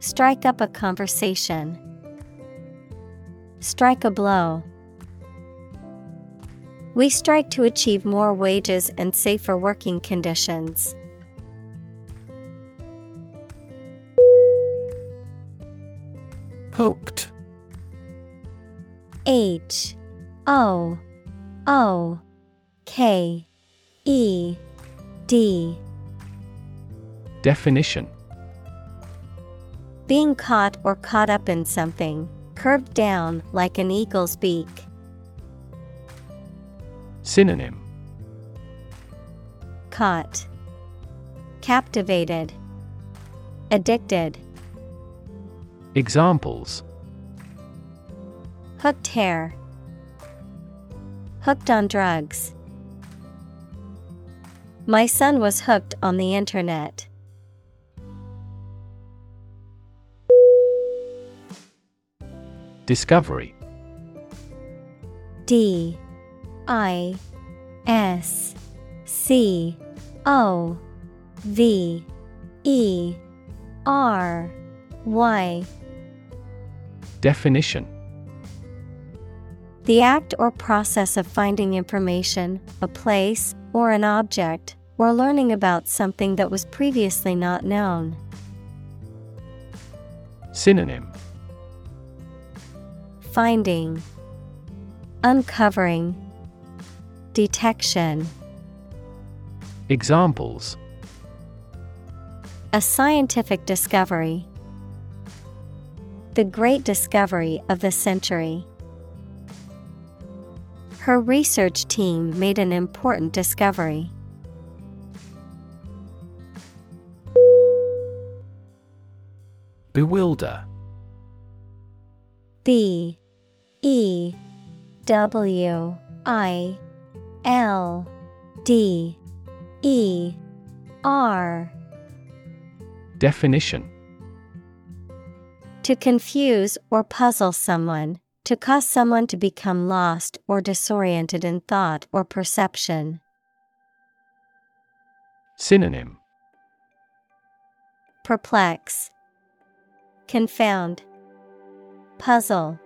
Strike up a conversation. Strike a blow. We strike to achieve more wages and safer working conditions. Hooked. H O O K E D. Definition Being caught or caught up in something, curved down like an eagle's beak. Synonym Caught, Captivated, Addicted. Examples Hooked hair. Hooked on drugs. My son was hooked on the internet. Discovery. D I S C O V E R Y. Definition. The act or process of finding information, a place, or an object, or learning about something that was previously not known. Synonym Finding, Uncovering, Detection. Examples A scientific discovery. The great discovery of the century. Her research team made an important discovery. Bewilder B E W I L D E R. Definition. To confuse or puzzle someone, to cause someone to become lost or disoriented in thought or perception. Synonym. Perplex, Confound, Puzzle,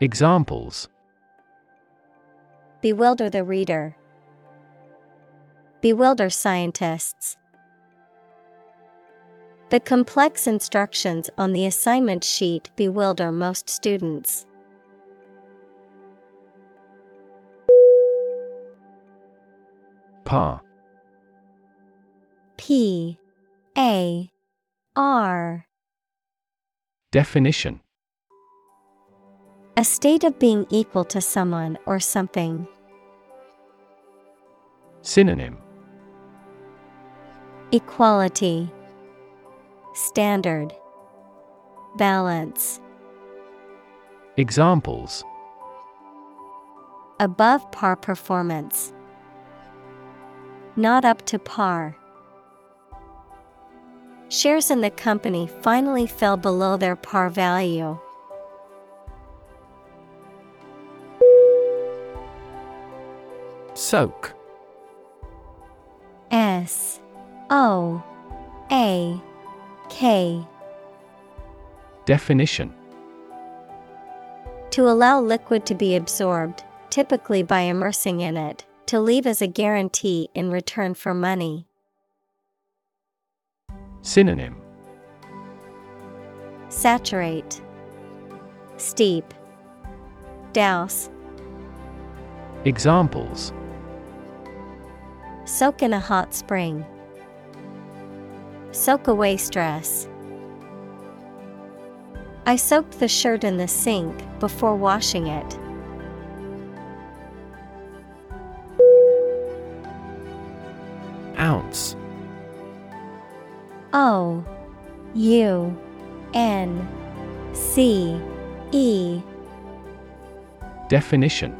Examples Bewilder the reader. Bewilder scientists. The complex instructions on the assignment sheet bewilder most students. Par P A R Definition A state of being equal to someone or something. Synonym Equality, Standard, Balance. Examples Above par performance. Not up to par. Shares in the company finally fell below their par value. Soak S O A K. Definition To allow liquid to be absorbed, typically by immersing in it, to leave as a guarantee in return for money. Synonym Saturate, Steep, Douse. Examples Soak in a hot spring. Soak away stress. I soaked the shirt in the sink before washing it. Ounce O U N C E. Definition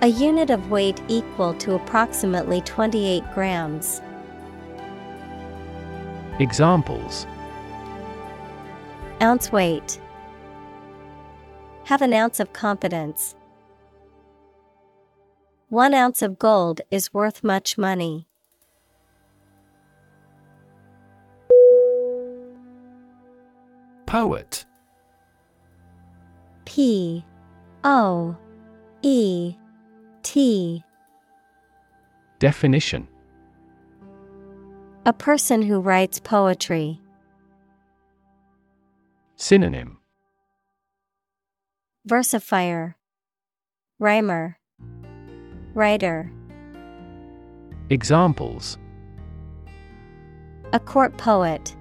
A unit of weight equal to approximately 28 grams. Examples Ounce weight. Have an ounce of confidence. One ounce of gold is worth much money. Poet. P O E T. Definition. A person who writes poetry. Synonym. Versifier. Rhymer. Writer. Examples. A court poet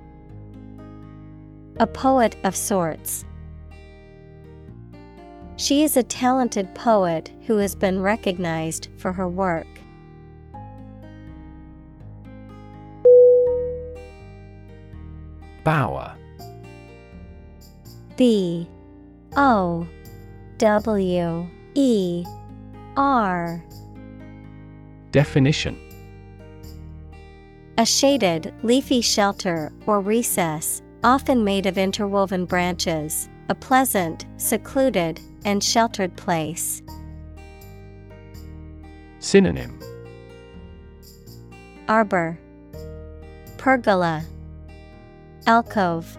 A poet of sorts. She is a talented poet who has been recognized for her work. Bower B O W E R Definition A shaded, leafy shelter or recess, often made of interwoven branches, a pleasant, secluded, and sheltered place. Synonym. Arbor. Pergola. Alcove.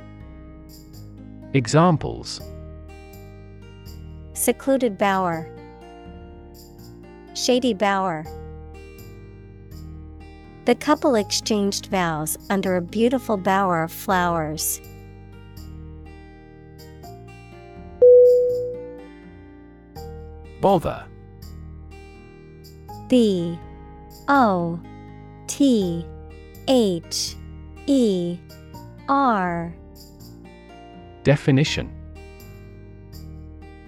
Examples. Secluded bower. Shady bower The couple exchanged vows under a beautiful bower of flowers. Bother. B O T H E R. Definition.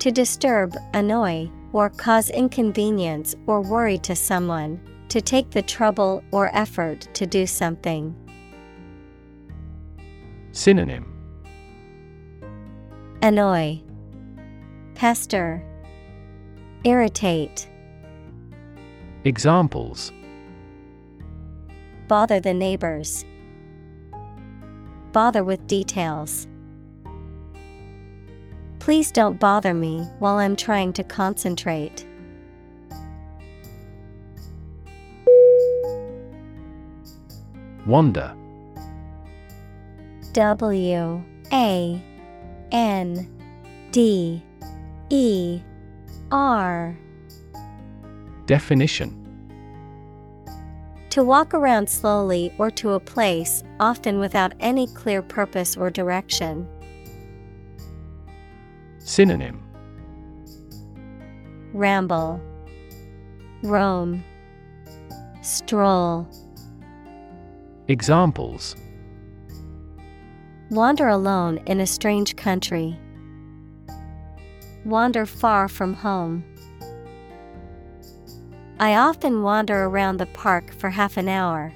To disturb, annoy, or cause inconvenience or worry to someone, to take the trouble or effort to do something. Synonym Annoy, Pester, Irritate, Examples Bother the neighbors. Bother with details. Please don't bother me while I'm trying to concentrate. Wonder W A N D E R. Definition. To walk around slowly or to a place, often without any clear purpose or direction. Synonym. Ramble, Roam, Stroll. Examples Wander alone in a strange country. Wander far from home. I often wander around the park for half an hour.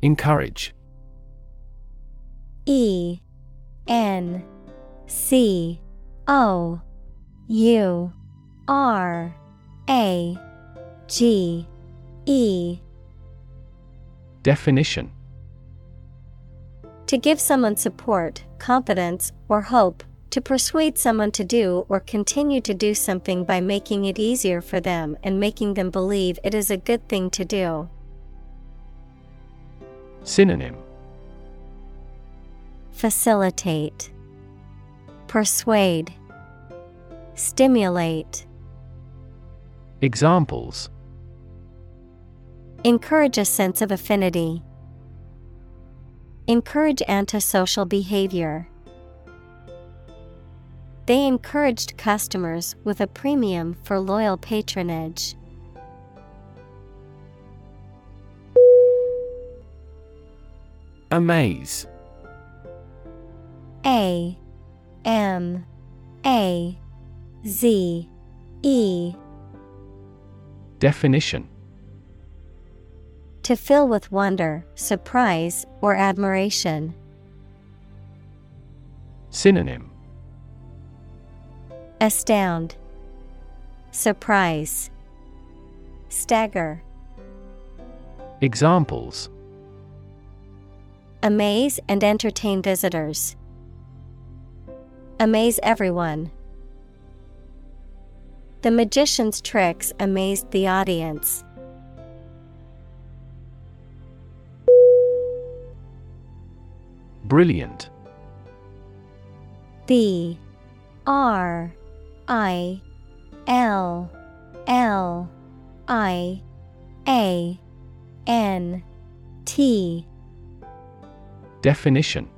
Encourage E N C O U R A G E. Definition. To give someone support, confidence, or hope, to persuade someone to do or continue to do something by making it easier for them and making them believe it is a good thing to do. Synonym. Facilitate, Persuade, Stimulate. Examples Encourage a sense of affinity. Encourage antisocial behavior. They encouraged customers with a premium for loyal patronage. Amaze A M A Z E Definition To fill with wonder, surprise, or admiration. Synonym Astound, Surprise, Stagger. Examples Amaze and entertain visitors. Amaze everyone. The magician's tricks amazed the audience. Brilliant. B R I L L I A N T Definition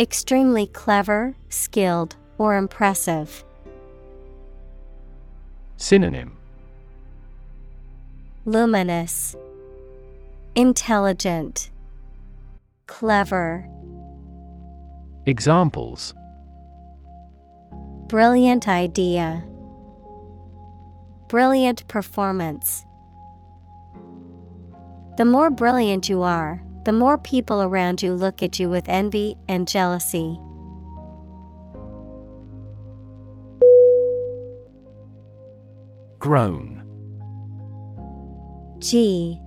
Extremely clever, skilled, or impressive. Synonym Luminous, Intelligent, Clever. Examples Brilliant idea. Brilliant performance. The more brilliant you are, the more people around you look at you with envy and jealousy. Groan. G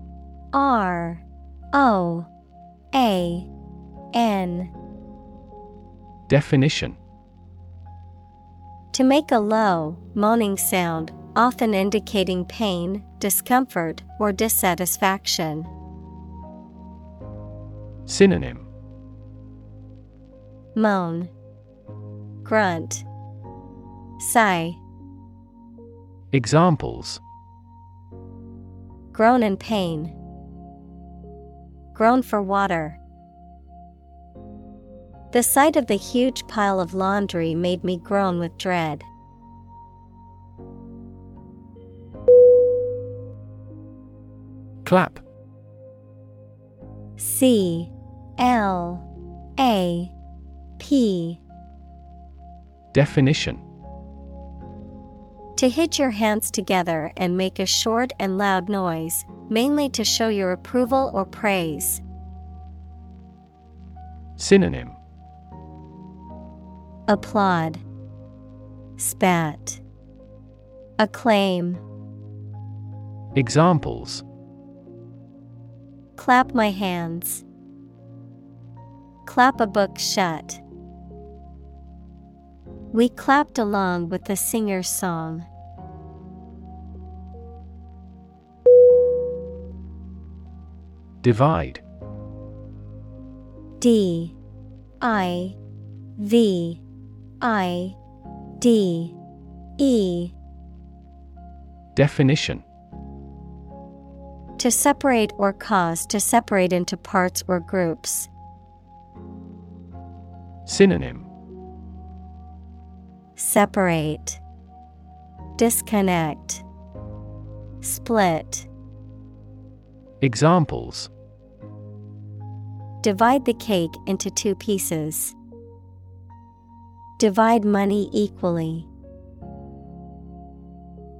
R O A N. Definition To make a low, moaning sound, often indicating pain, discomfort, or dissatisfaction. Synonym Moan, Grunt, Sigh, Examples Groan in pain, Groan for water. The sight of the huge pile of laundry made me groan with dread. Clap. C L A P Definition To hit your hands together and make a short and loud noise, mainly to show your approval or praise. Synonym Applaud, Spat, Acclaim, Examples Clap my hands. Clap a book shut. We clapped along with the singer's song. Divide. D I V I D E Definition To separate or cause to separate into parts or groups. Synonym Separate, Disconnect, Split. Examples Divide the cake into two pieces. Divide money equally.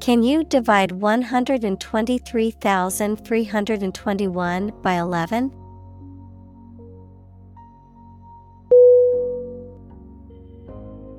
Can you divide 123,321 by 11?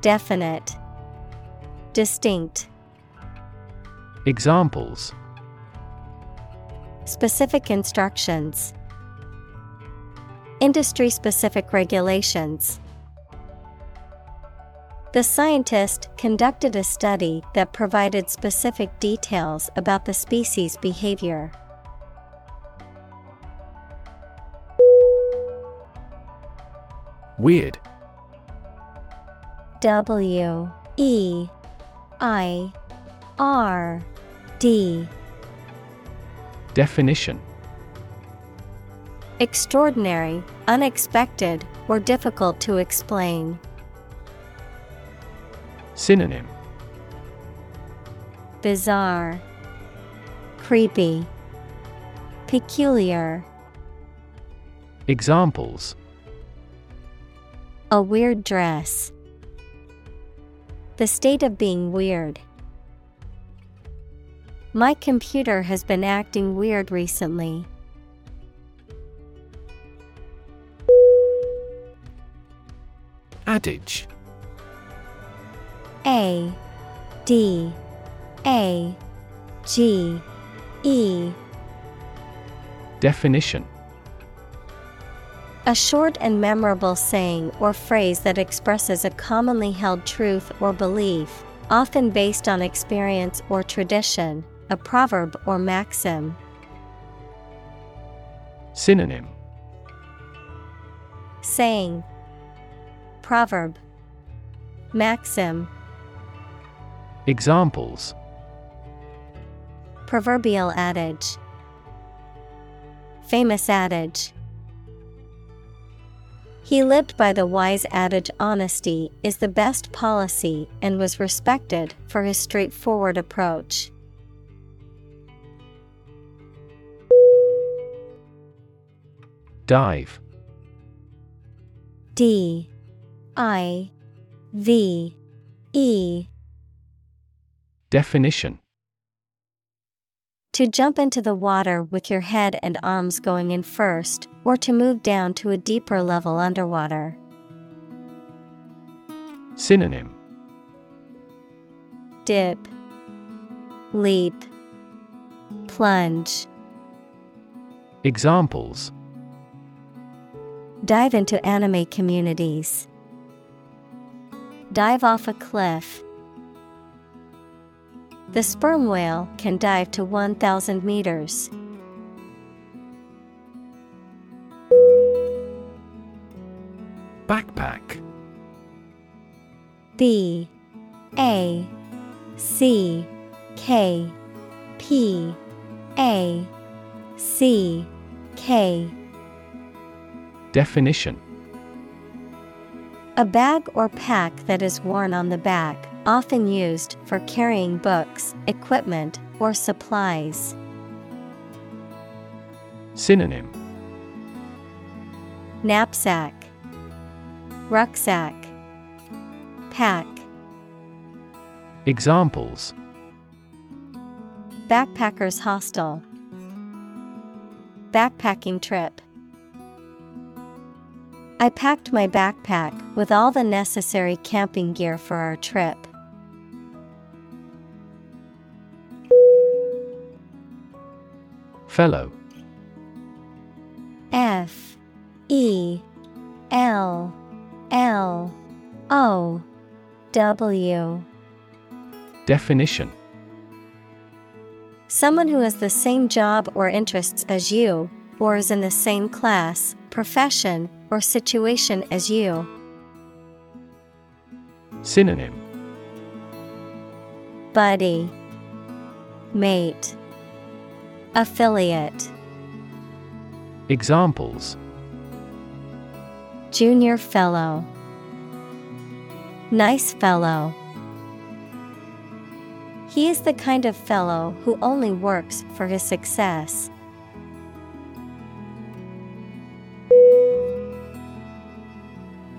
Definite, Distinct. Examples Specific instructions. Industry specific regulations. The scientist conducted a study that provided specific details about the species' behavior. Weird W E I R D Definition Extraordinary, unexpected, or difficult to explain. Synonym Bizarre, Creepy, Peculiar. Examples A weird dress. The state of being weird. My computer has been acting weird recently. Adage A D A G E Definition A short and memorable saying or phrase that expresses a commonly held truth or belief, often based on experience or tradition, a proverb or maxim. Synonym. Saying. Proverb. Maxim. Examples. Proverbial adage. Famous adage He lived by the wise adage honesty is the best policy and was respected for his straightforward approach. Dive. D. I. V. E. Definition. To jump into the water with your head and arms going in first, or to move down to a deeper level underwater. Synonym Dip, Leap, Plunge. Examples Dive into anime communities. Dive off a cliff. The sperm whale can dive to 1,000 meters. Backpack. B A C K P A C K. Definition. A bag or pack that is worn on the back, often used for carrying books, equipment, or supplies. Synonym. Knapsack, Rucksack, Pack, Examples. Backpackers Hostel, Backpacking trip. I packed my backpack with all the necessary camping gear for our trip. Fellow. F E L L O W. Definition. Someone who has the same job or interests as you, or is in the same class, profession, or situation as you. Synonym. Buddy, Mate, Affiliate, Examples Junior Fellow, Nice Fellow. He is the kind of fellow who only works for his success.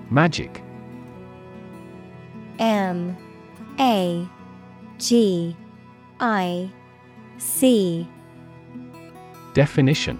Magic M A G I C Definition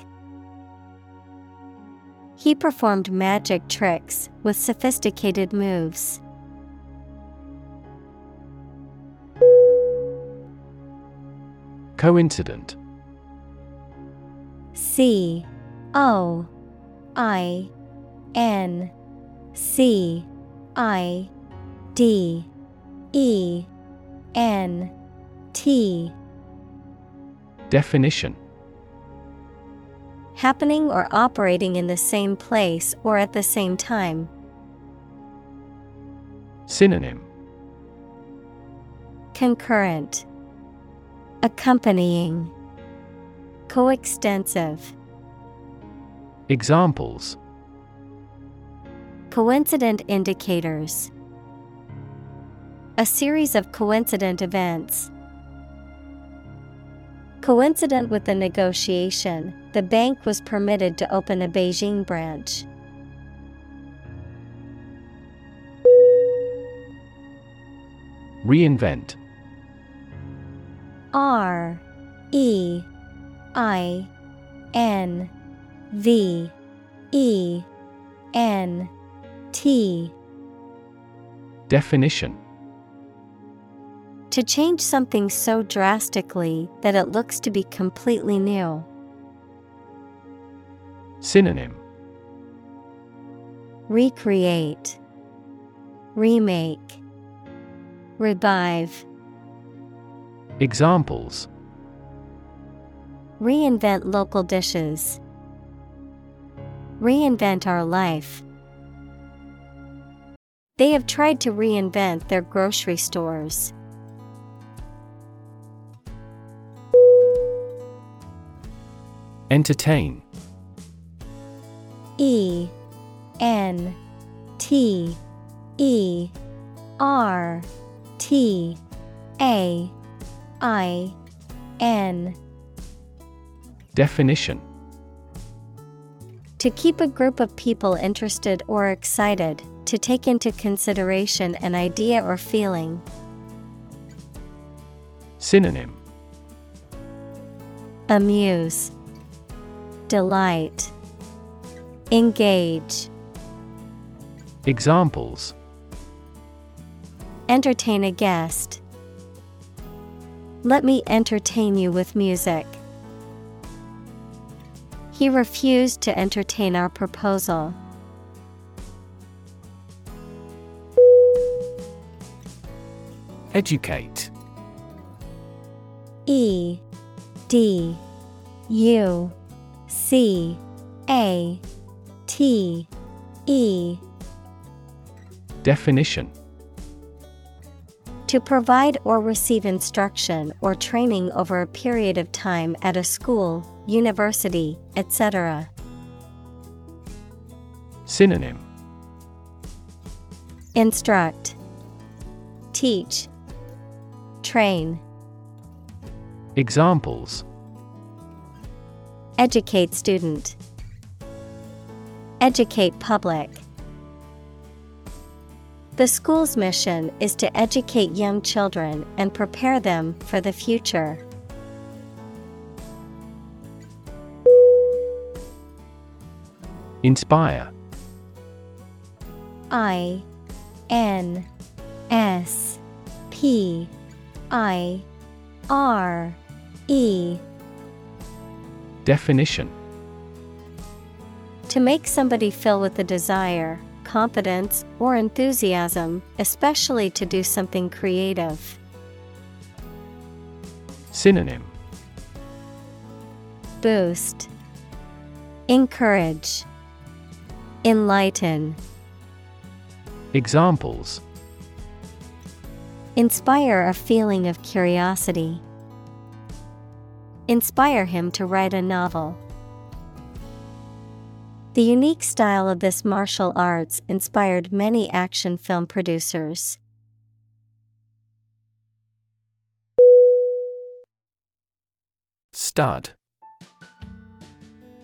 He performed magic tricks with sophisticated moves. Coincident. C O I N C I D E N T. Definition Happening or operating in the same place or at the same time. Synonym Concurrent, Accompanying, Coextensive. Examples Coincident indicators. A series of coincident events. Coincident with the negotiation, the bank was permitted to open a Beijing branch. Reinvent R E I N V E N T Definition To change something so drastically that it looks to be completely new. Synonym Recreate, Remake, Revive. Examples Reinvent local dishes. Reinvent our life. They have tried to reinvent their grocery stores. Entertain E N T E R T A I N. Definition. To keep a group of people interested or excited, to take into consideration an idea or feeling. Synonym. Amuse, Delight, Engage. Examples Entertain a guest. Let me entertain you with music. He refused to entertain our proposal. Educate E D U C A T E Definition To provide or receive instruction or training over a period of time at a school, university, etc. Synonym Instruct, Teach, Train. Examples Educate student. Educate public. The school's mission is to educate young children and prepare them for the future. Inspire I N S P I R E Definition To make somebody fill with a desire, confidence, or enthusiasm, especially to do something creative. Synonym Boost, Encourage, Enlighten, Examples Inspire a feeling of curiosity. Inspire him to write a novel. The unique style of this martial arts inspired many action film producers. Stud.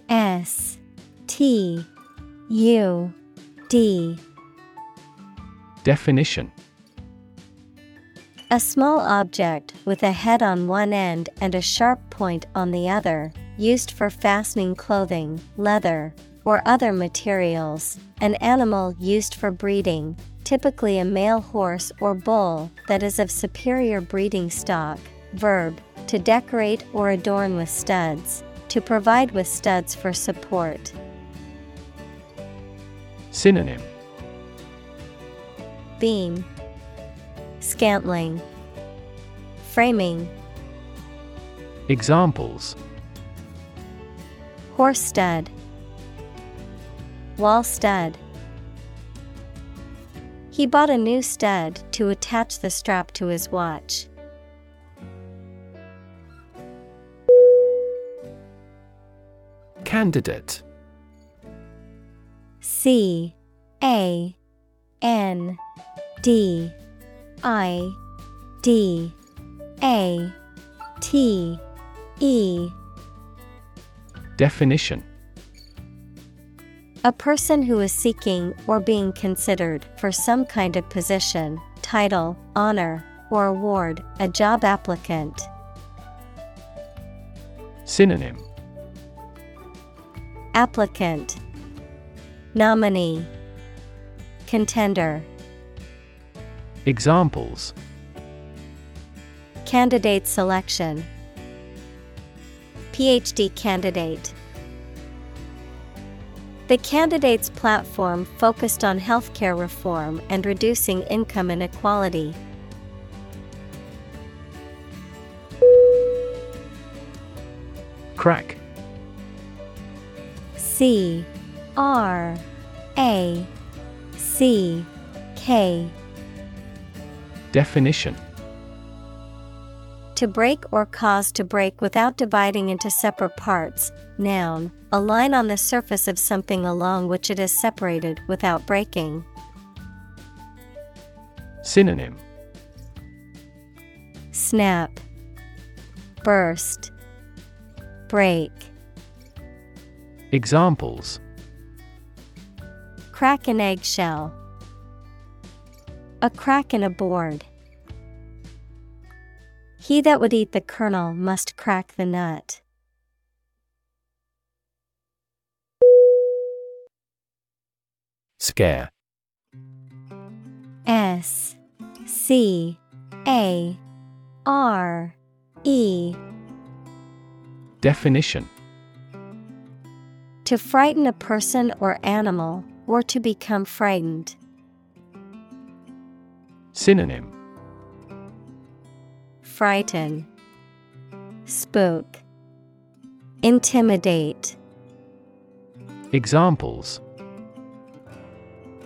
S T U D. Definition. A small object with a head on one end and a sharp point on the other, used for fastening clothing, leather, or other materials. An animal used for breeding, typically a male horse or bull that is of superior breeding stock. Verb to decorate or adorn with studs, to provide with studs for support. Synonym Beam, Scantling, Framing, Examples Horse stud, Wall stud. He bought a new stud to attach the strap to his watch. Candidate C A N D I D A T E Definition A person who is seeking or being considered for some kind of position, title, honor, or award, a job applicant. Synonym. Applicant. Nominee. Contender. Examples. Candidate selection. PhD candidate The candidate's platform focused on healthcare reform and reducing income inequality. Crack. C R A C K. Definition To break or cause to break without dividing into separate parts. Noun, a line on the surface of something along which it is separated without breaking. Synonym Snap, Burst, Break. Examples Crack an eggshell. A crack in a board. He that would eat the kernel must crack the nut. Scare S C A R E Definition To frighten a person or animal, or to become frightened. Synonym Frighten, Spook, Intimidate. Examples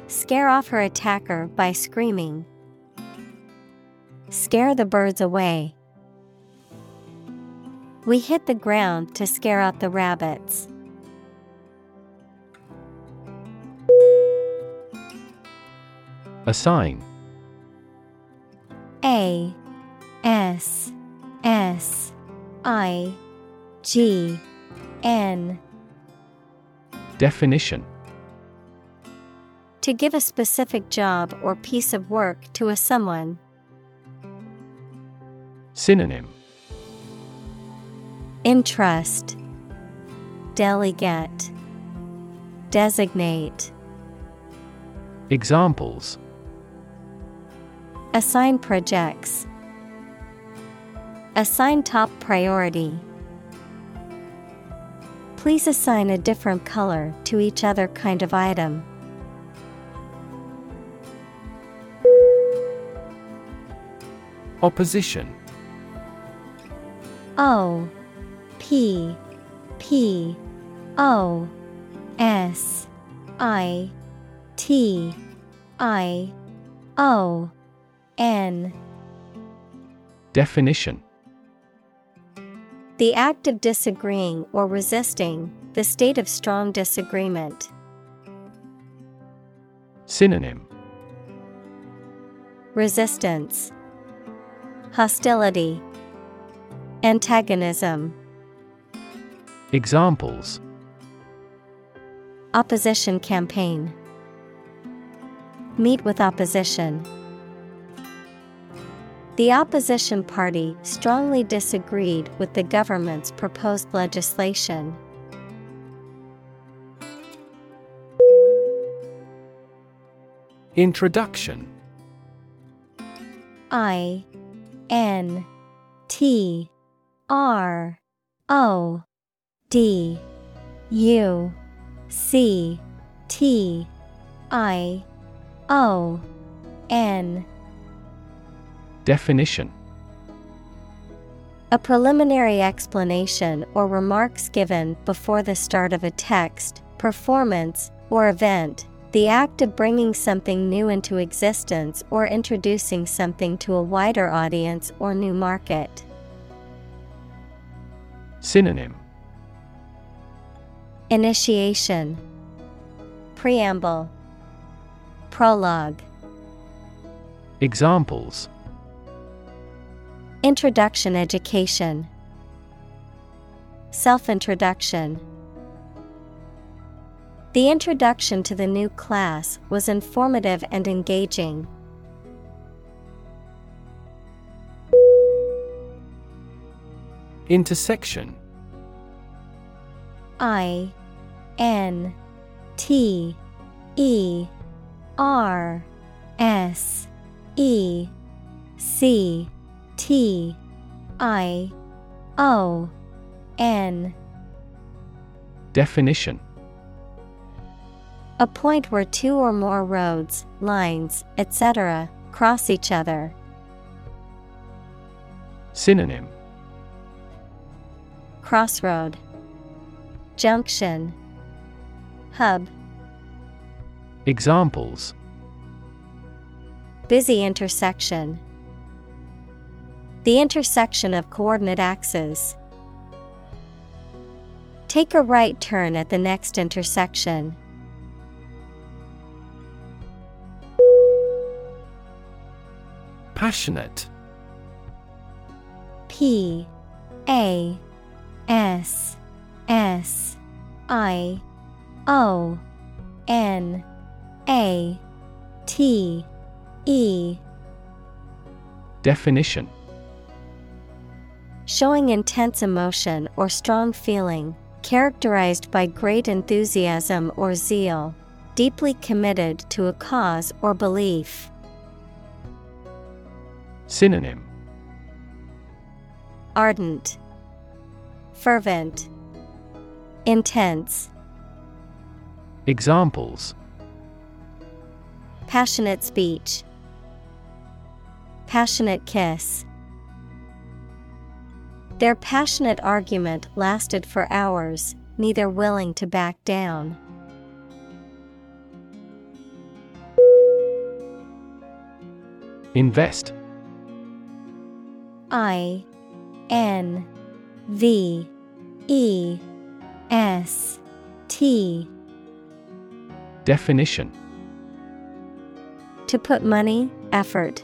Scare off her attacker by screaming. Scare the birds away. We hit the ground to scare out the rabbits. Assign A S S I G N. Definition. To give a specific job or piece of work to a someone. Synonym. Entrust. Delegate. Designate. Examples. Assign projects. Assign top priority. Please assign a different color to each other kind of item. Opposition O P P O S I T I O N Definition The act of disagreeing or resisting, the state of strong disagreement. Synonym Resistance, Hostility, Antagonism, Examples Opposition campaign. Meet with opposition. The opposition party strongly disagreed with the government's proposed legislation. Introduction I N T R O D U C T I O N Definition. A preliminary explanation or remarks given before the start of a text, performance, or event, The act of bringing something new into existence or introducing something to a wider audience or new market. Synonym. Initiation. Preamble. Prologue. Examples Introduction Education. Self Introduction The introduction to the new class was informative and engaging. Intersection. I N T E R S E C T I O N Definition A point where two or more roads, lines, etc., cross each other. Synonym Crossroad Junction Hub Examples Busy intersection. The intersection of coordinate axes. Take a right turn at the next intersection. Passionate P A S S I O N A T E Definition Showing intense emotion or strong feeling, characterized by great enthusiasm or zeal, deeply committed to a cause or belief. Synonym. Ardent, Fervent, Intense, Examples. Passionate speech, Passionate kiss. Their passionate argument lasted for hours, neither willing to back down. Invest. I N V E S T. Definition. To put money, effort,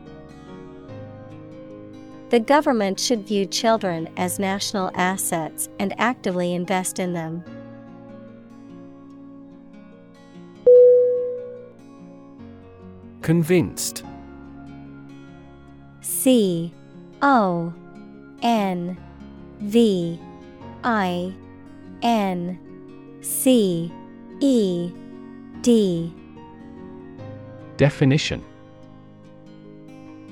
The government should view children as national assets and actively invest in them. Convinced. C O N V I N C E D. Definition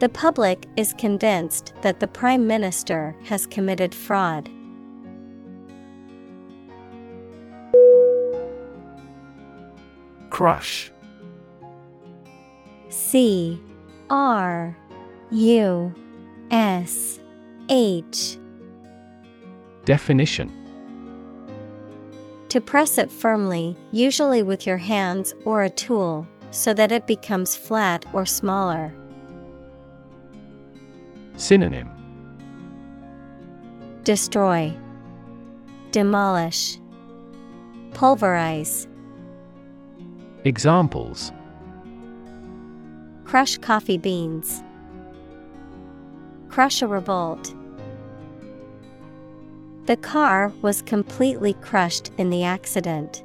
The public is convinced that the Prime Minister has committed fraud. Crush C R U S H Definition To press it firmly, usually with your hands or a tool, so that it becomes flat or smaller. Synonym Destroy, Demolish, Pulverize. Examples Crush coffee beans. Crush a revolt. The car was completely crushed in the accident.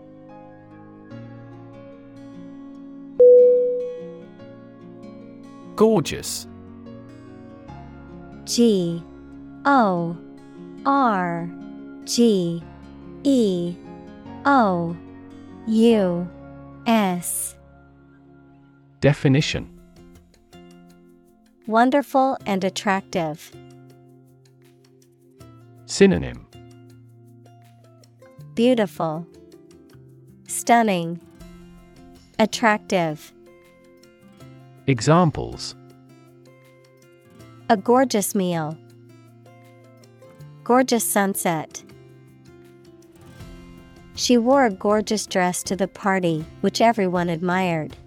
Gorgeous. G O R G E O U S. Definition Wonderful and attractive. Synonym Beautiful, Stunning, Attractive. Examples A gorgeous meal. Gorgeous sunset. She wore a gorgeous dress to the party, which everyone admired.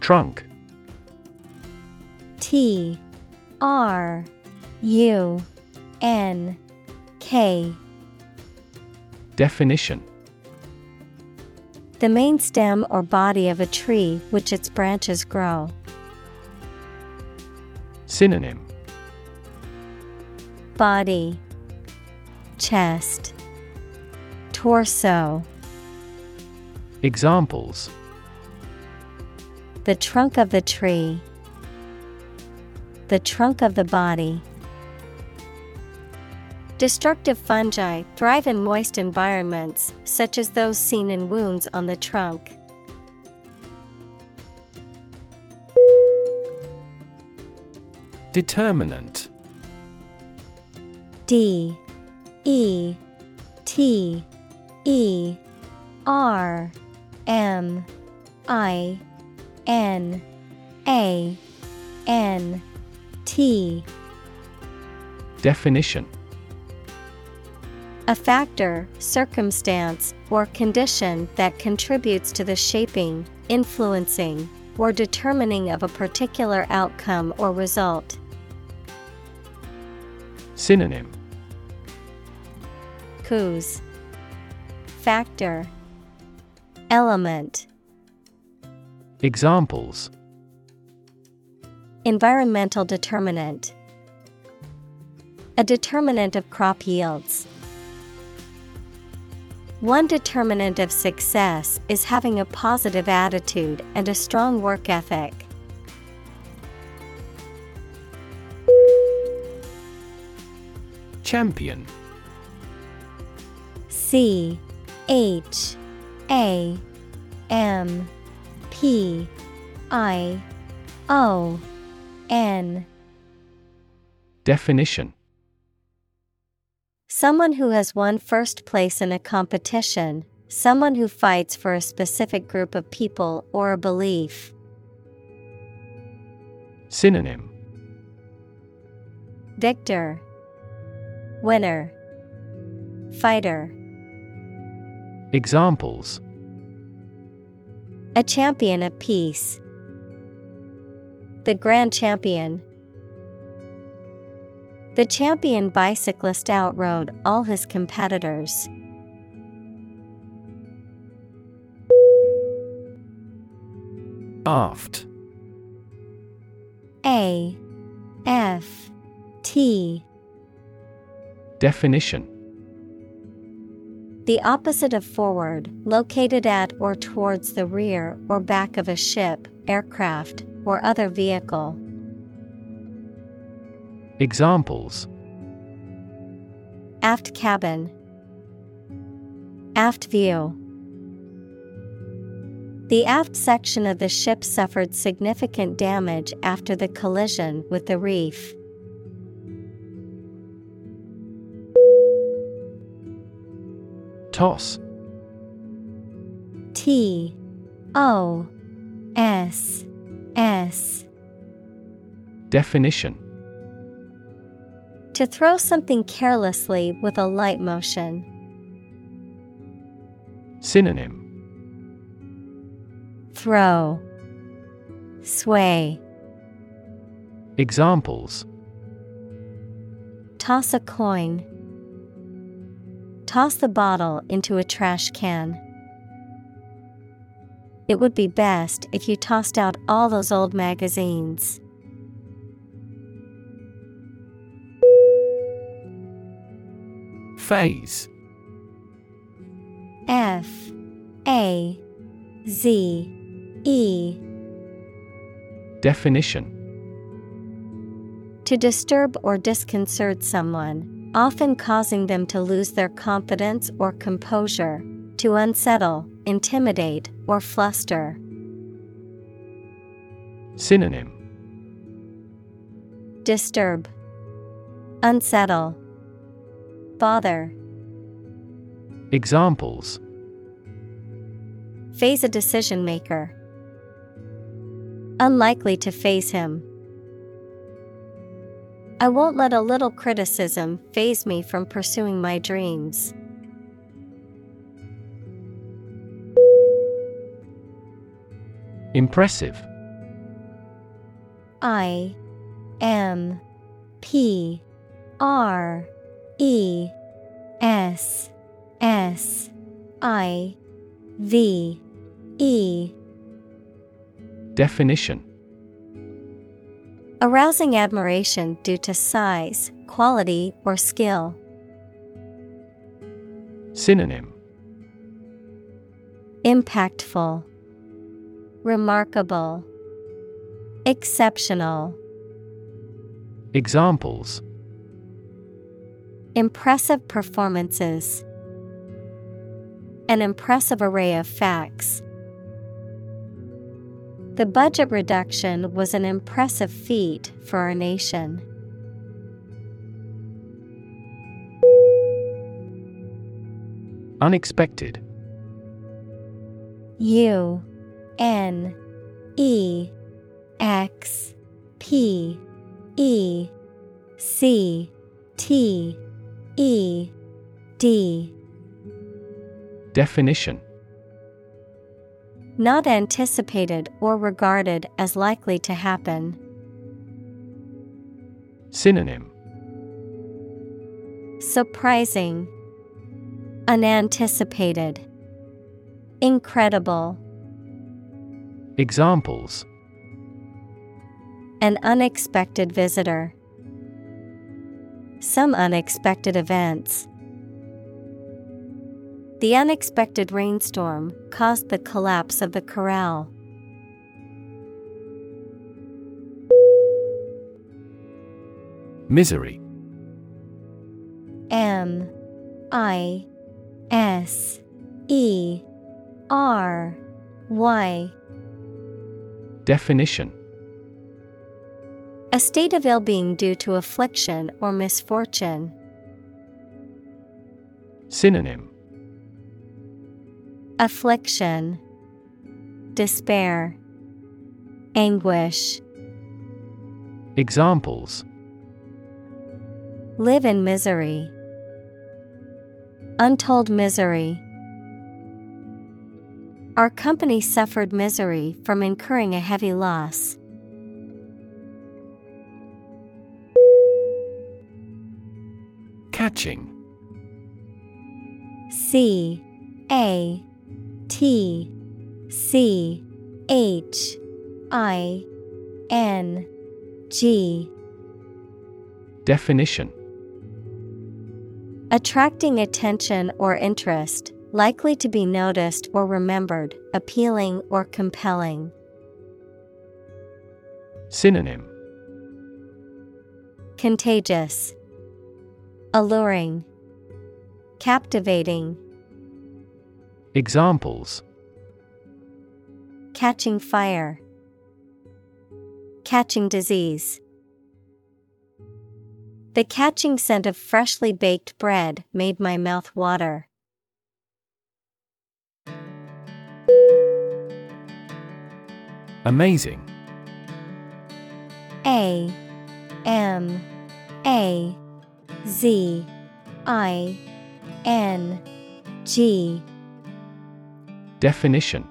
Trunk T R U N K Definition The main stem or body of a tree which its branches grow. Synonym Body Chest Torso Examples The trunk of the tree. The trunk of the body. Destructive fungi thrive in moist environments, such as those seen in wounds on the trunk. Determinant. D E T E R M I N A N T. Definition A factor, circumstance, or condition that contributes to the shaping, influencing, or determining of a particular outcome or result. Synonym. Cause. Factor. Element. Examples. Environmental determinant. A determinant of crop yields. One determinant of success is having a positive attitude and a strong work ethic. Champion. C H A M P I O N. Definition Someone who has won first place in a competition, someone who fights for a specific group of people or a belief. Synonym Victor Winner Fighter Examples A champion of peace. The grand champion. The champion bicyclist outrode all his competitors. Aft. A. F. T. Definition. The opposite of forward, located at or towards the rear or back of a ship, aircraft, or other vehicle. Examples. Aft cabin. Aft view. The aft section of the ship suffered significant damage after the collision with the reef. Toss. T. O. S. S. Definition To throw something carelessly with a light motion. Synonym Throw Sway Examples Toss a coin. Toss the bottle into a trash can. It would be best if you tossed out all those old magazines. Faze F A Z E. Definition. To disturb or disconcert someone, often causing them to lose their confidence or composure, to unsettle, intimidate, or fluster. Synonym. Disturb, Unsettle, Bother. Examples Faze a decision maker. Unlikely to faze him. I won't let a little criticism faze me from pursuing my dreams. Impressive I M P R E S S I V E. Definition. Arousing admiration due to size, quality, or skill. Synonym. Impactful, Remarkable, Exceptional. Examples Impressive performances. An impressive array of facts. The budget reduction was an impressive feat for our nation. Unexpected U N E X P E C T E D Definition Not anticipated or regarded as likely to happen. Synonym Surprising, Unanticipated, Incredible. Examples An unexpected visitor. Some unexpected events. The unexpected rainstorm caused the collapse of the corral. Misery M I S E R Y Definition A state of ill being due to affliction or misfortune. Synonym Affliction, Despair, Anguish. Examples Live in misery. Untold misery. Our company suffered misery from incurring a heavy loss. Catching C A T C H I N G. Definition. Attracting attention or interest, likely to be noticed or remembered, appealing or compelling. Synonym. Contagious, Alluring, Captivating, Examples Catching fire, Catching disease. The catching scent of freshly baked bread made my mouth water. Amazing A M A Z I N G Definition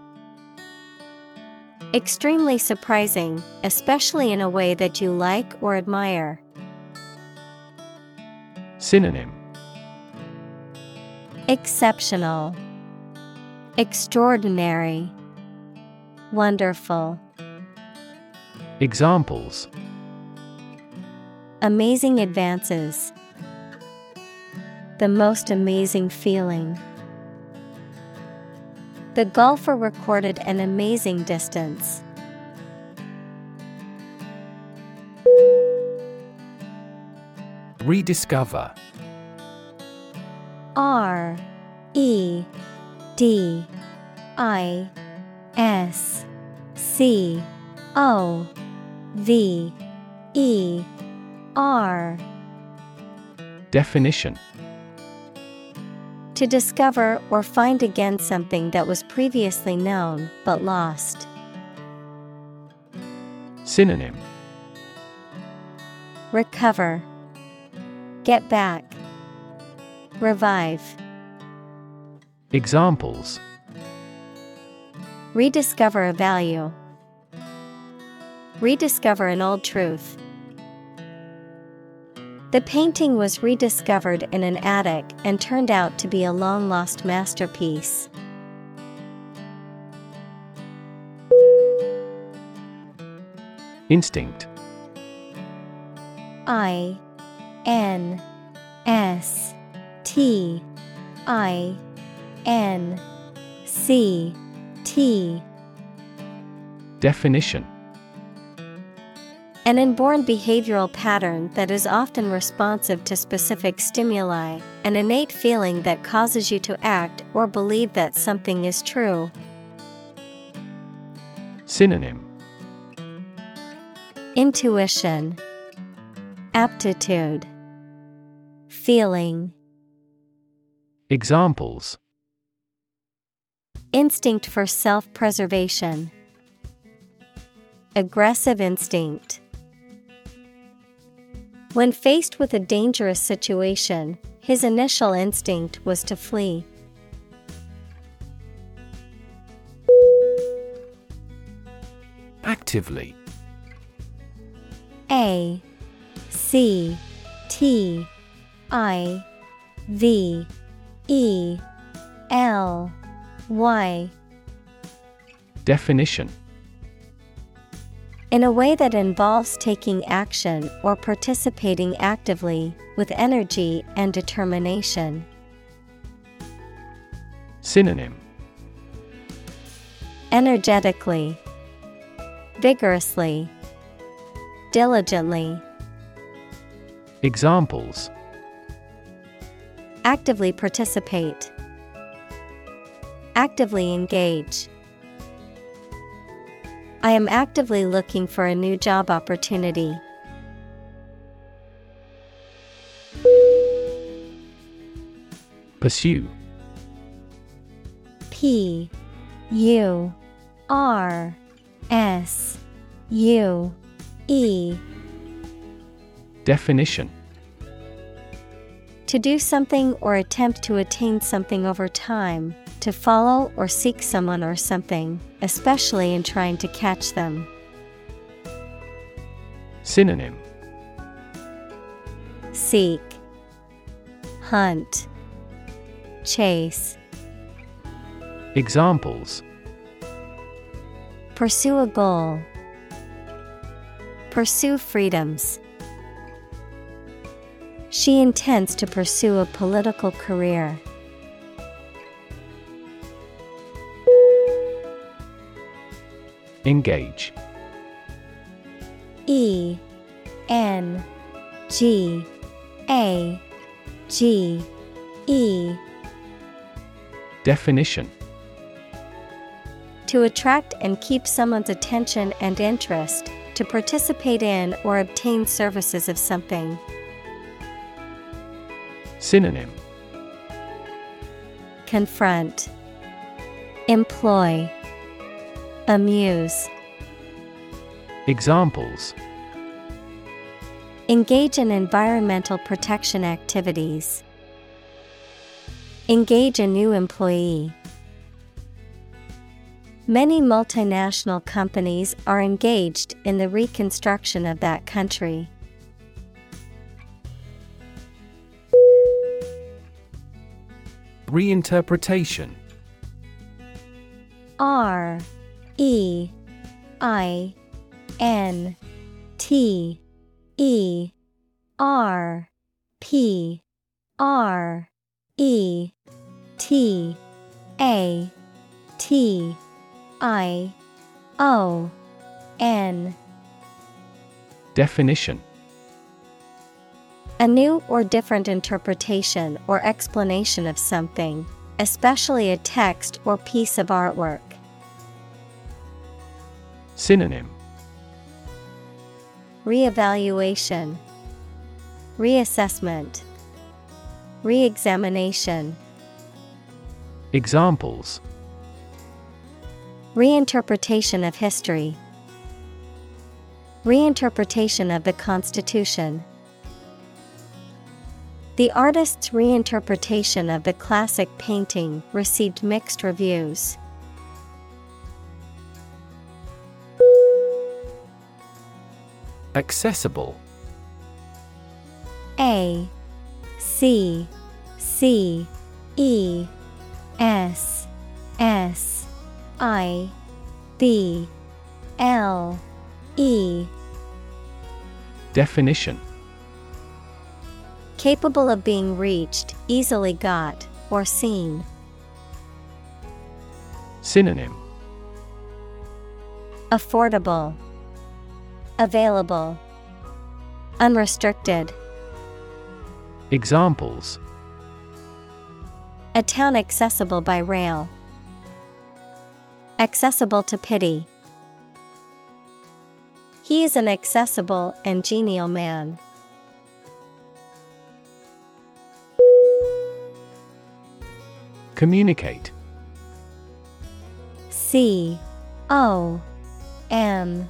Extremely surprising, especially in a way that you like or admire. Synonym Exceptional, Extraordinary, Wonderful. Examples Amazing advances. The most amazing feeling. The golfer recorded an amazing distance. Rediscover R E D I S C O V E R Definition To discover or find again something that was previously known but lost. Synonym Recover. Get back. Revive. Examples Rediscover a value. Rediscover an old truth. The painting was rediscovered in an attic and turned out to be a long lost masterpiece. Instinct. I N S T I N C T. Definition An inborn behavioral pattern that is often responsive to specific stimuli, an innate feeling that causes you to act or believe that something is true. Synonym. Intuition, Aptitude, Feeling, Examples. Instinct for self preservation, Aggressive instinct. When faced with a dangerous situation, his initial instinct was to flee. Actively. A C T I V E L Y. Definition In a way that involves taking action or participating actively, with energy and determination. Synonym Energetically, Vigorously, Diligently, Examples Actively participate, Actively engage. I am actively looking for a new job opportunity. Pursue. P U R S U E. Definition. To do something or attempt to attain something over time, to follow or seek someone or something, especially in trying to catch them. Synonym Seek, Hunt, Chase. Examples Pursue a goal. Pursue freedoms. She intends to pursue a political career. Engage. E N G A G E. Definition. To attract and keep someone's attention and interest, to participate in or obtain services of something. Synonym. Confront, Employ, Amuse. Examples Engage in environmental protection activities. Engage a new employee. Many multinational companies are engaged in the reconstruction of that country. Reinterpretation R E I N T E R P R E T A T I O N. Definition A new or different interpretation or explanation of something, especially a text or piece of artwork. Synonym Reevaluation, Reassessment, Reexamination. Examples Reinterpretation of history, Reinterpretation of the Constitution. The artist's reinterpretation of the classic painting received mixed reviews. Accessible. A C C E S S I B L E. Definition. Capable of being reached, easily got, or seen. Synonym. Affordable, Available, Unrestricted. Examples A town accessible by rail. Accessible to pity. He is an accessible and genial man. Communicate C O M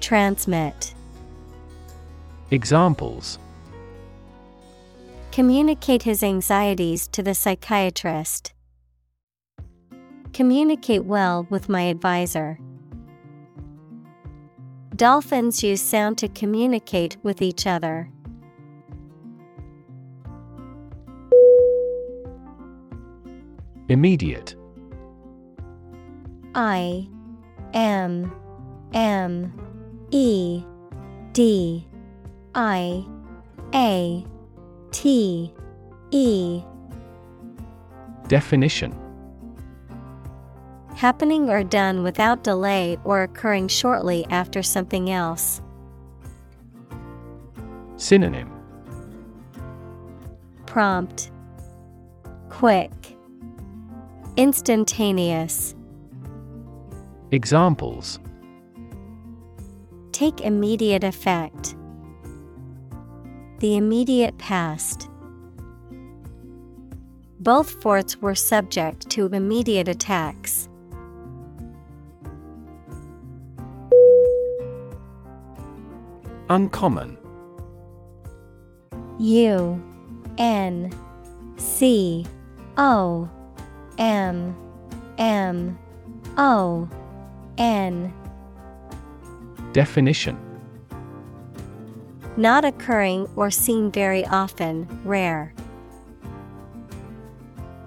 Transmit. Examples Communicate his anxieties to the psychiatrist. Communicate well with my advisor. Dolphins use sound to communicate with each other. Immediate I M M E D I A T E. Definition. Happening or done without delay or occurring shortly after something else. Synonym. Prompt, Quick, Instantaneous. Examples Take immediate effect. The immediate past. Both forts were subject to immediate attacks. Uncommon U N C O M M O N Definition. Not occurring or seen very often, rare.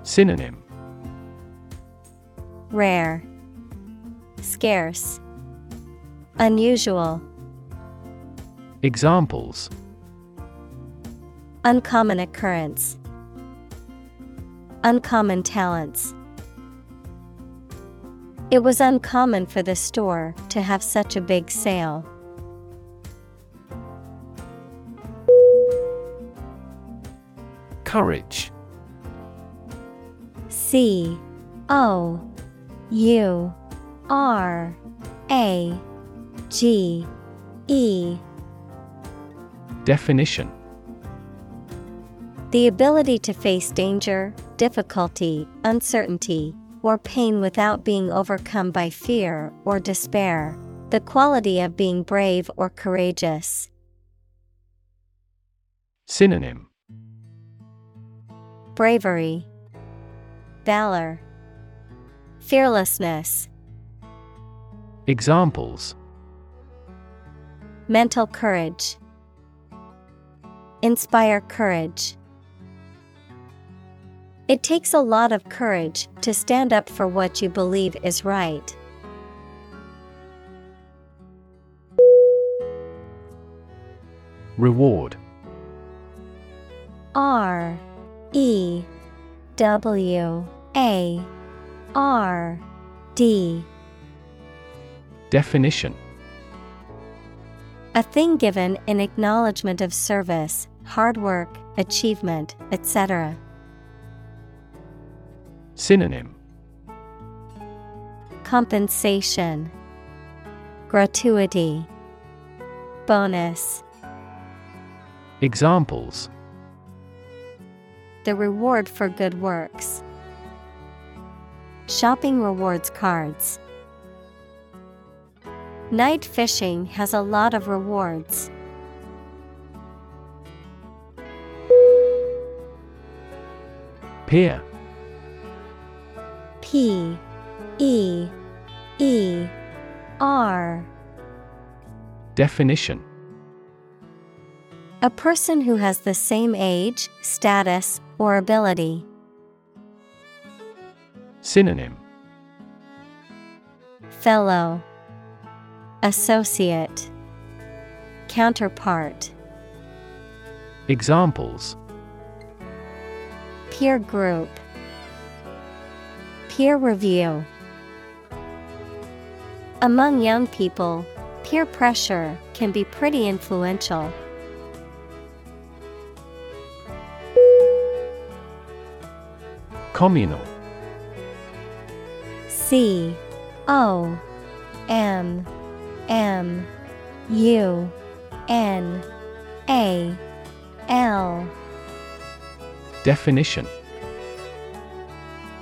Synonym. Rare, Scarce, Unusual, Examples. Uncommon occurrence, Uncommon talents. It was uncommon for the store to have such a big sale. Courage. C O U R A G E. Definition. The ability to face danger, difficulty, uncertainty, or pain without being overcome by fear or despair. The quality of being brave or courageous. Synonym bravery, valor, fearlessness. Examples Mental courage. Inspire courage. It takes a lot of courage to stand up for what you believe is right. Reward R E W A R D Definition A thing given in acknowledgement of service, hard work, achievement, etc. Synonym Compensation Gratuity Bonus Examples The reward for good works. Shopping rewards cards. Night fishing has a lot of rewards. Peer P E E R. Definition. A person who has the same age, status, or ability. Synonym. Fellow. Associate. Counterpart. Examples. Peer group Peer review. Among young people, peer pressure can be pretty influential. Communal. C O M M U N A L. Definition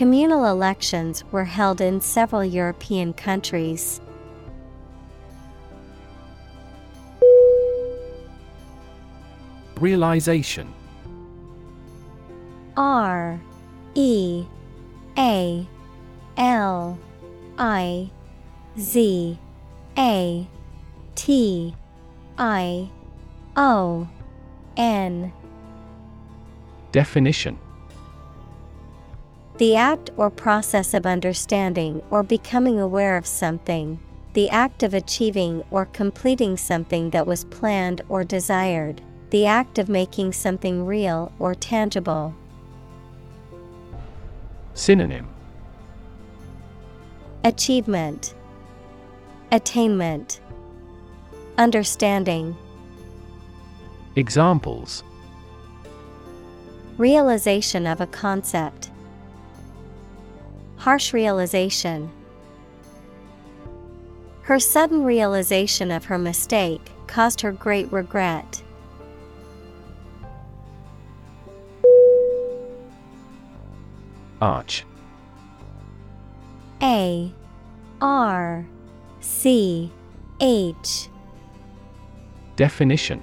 Communal elections were held in several European countries. Realization. R E A L I Z A T I O N. Definition The act or process of understanding or becoming aware of something, the act of achieving or completing something that was planned or desired, the act of making something real or tangible. Synonym. Achievement, Attainment, Understanding, Examples. Realization of a concept, Harsh realization. Her sudden realization of her mistake caused her great regret. Arch. A. R. C. H. Definition.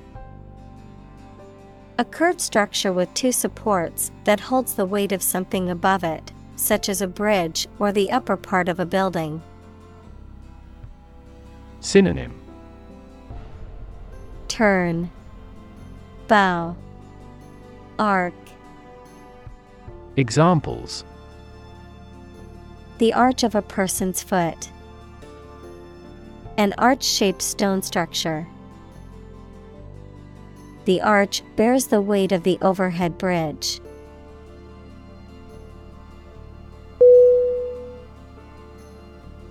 A curved structure with two supports that holds the weight of something above it, such as a bridge or the upper part of a building. Synonym Turn, Bow, Arc. Examples The arch of a person's foot. An arch shaped stone structure. The arch bears the weight of the overhead bridge.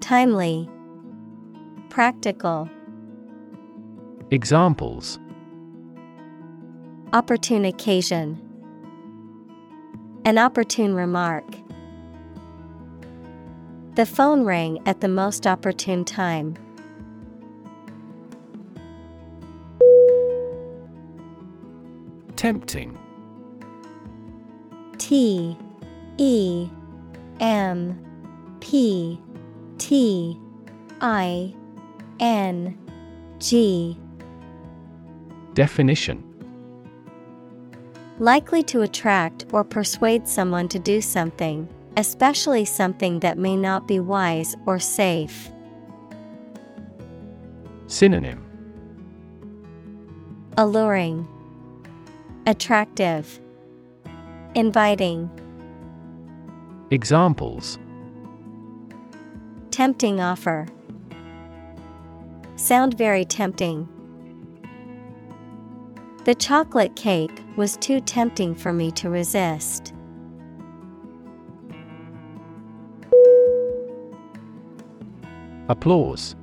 Timely, Practical. Examples Opportune occasion. An opportune remark. The phone rang at the most opportune time. Tempting T E M P T I N G. Definition. Likely to attract or persuade someone to do something, especially something that may not be wise or safe. Synonym. Alluring, Attractive, Inviting. Examples Tempting offer. Sound very tempting. The chocolate cake was too tempting for me to resist. Applause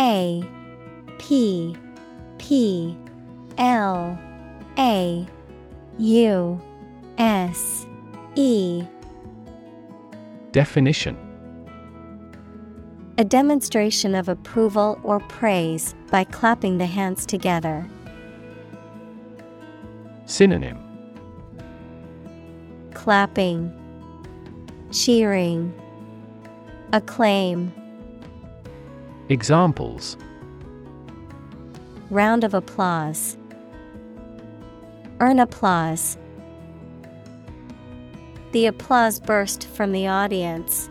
A P P L A U S E Definition A demonstration of approval or praise by clapping the hands together. Synonym Clapping, Cheering, Acclaim. Examples Round of applause. Earn applause. The applause burst from the audience.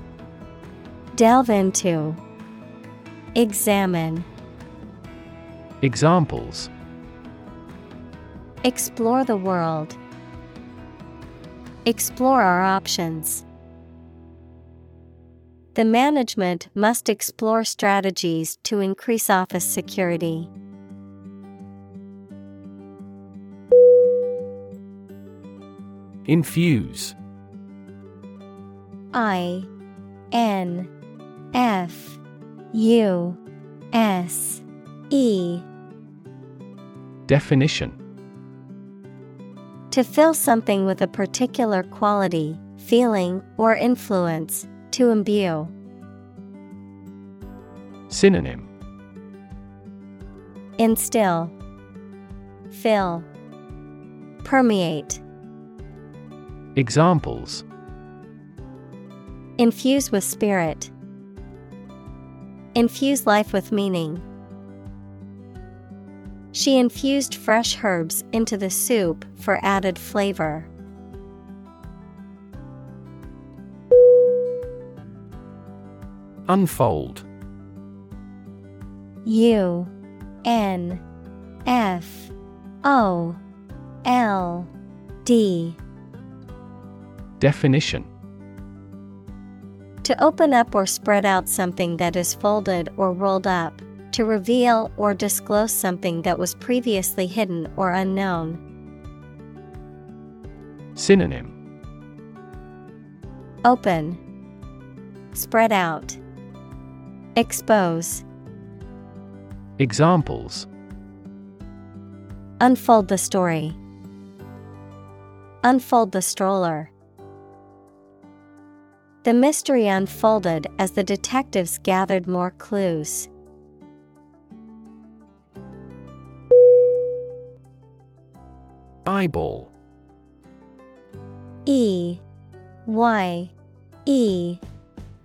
Delve into, Examine, Examples Explore the world. Explore our options. The management must explore strategies to increase office security. Infuse I N F U S E Definition To fill something with a particular quality, feeling, or influence, to imbue. Synonym Instill, Fill, Permeate. Examples Infuse with spirit. Infuse life with meaning. She infused fresh herbs into the soup for added flavor. Unfold U N F O L D Definition To open up or spread out something that is folded or rolled up, to reveal or disclose something that was previously hidden or unknown. Synonym. Open, Spread out, Expose, Examples. Unfold the story, Unfold the stroller. The mystery unfolded as the detectives gathered more clues. Eyeball. E Y E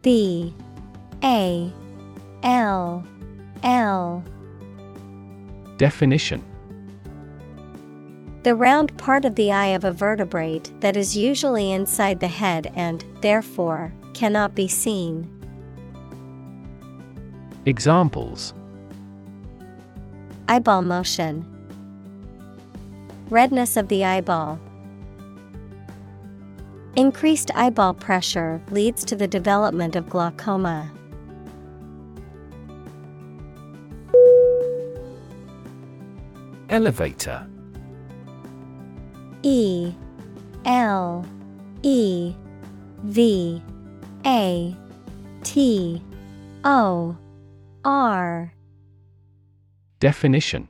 B A L L Definition The round part of the eye of a vertebrate that is usually inside the head and, therefore, cannot be seen. Examples Eyeball motion, Redness of the eyeball. Increased eyeball pressure leads to the development of glaucoma. Elevator E L E V A T O R Definition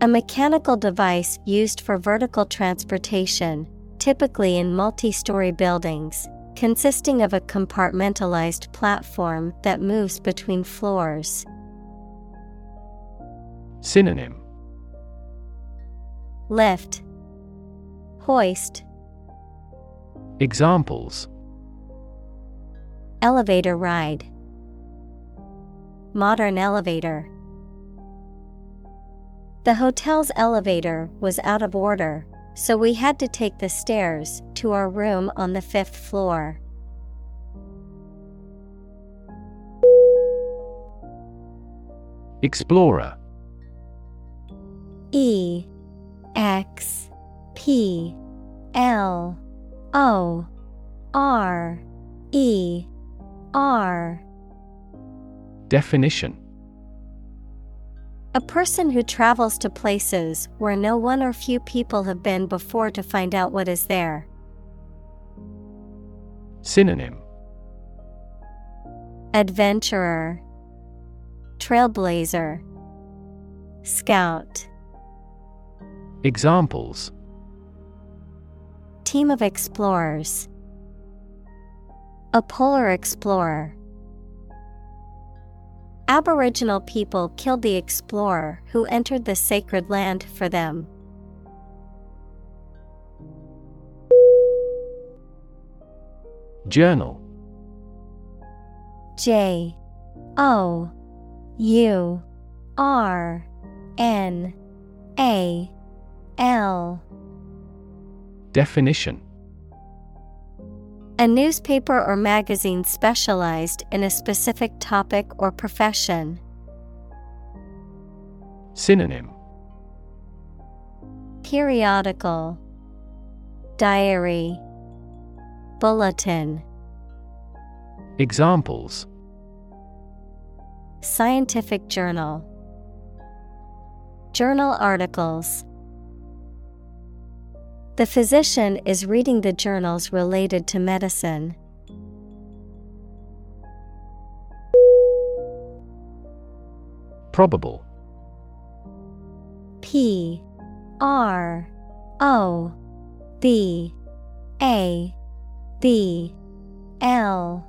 A mechanical device used for vertical transportation, typically in multi story buildings, consisting of a compartmentalized platform that moves between floors. Synonym Lift, Hoist, Examples. Elevator ride, Modern elevator. The hotel's elevator was out of order, so we had to take the stairs to our room on the fifth floor. Explorer. E X P L O R E R Definition A person who travels to places where no one or few people have been before to find out what is there. Synonym Adventurer, Trailblazer, Scout. Examples Team of explorers. A polar explorer. Aboriginal people killed the explorer who entered the sacred land for them. Journal J O U R N A L. Definition. A newspaper or magazine specialized in a specific topic or profession. Synonym. Periodical. Diary. Bulletin. Examples. Scientific Journal. Journal articles The physician is reading the journals related to medicine. Probable P R O B A B L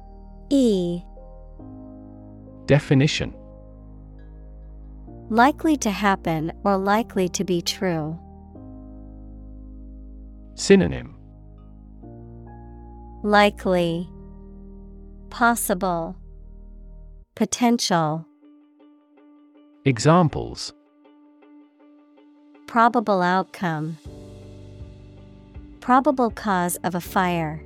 E Definition Likely to happen or likely to be true. Synonym. Likely. Possible. Potential. Examples. Probable outcome. Probable cause of a fire.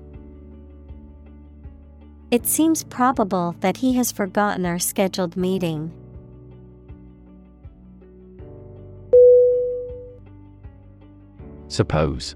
It seems probable that he has forgotten our scheduled meeting. Suppose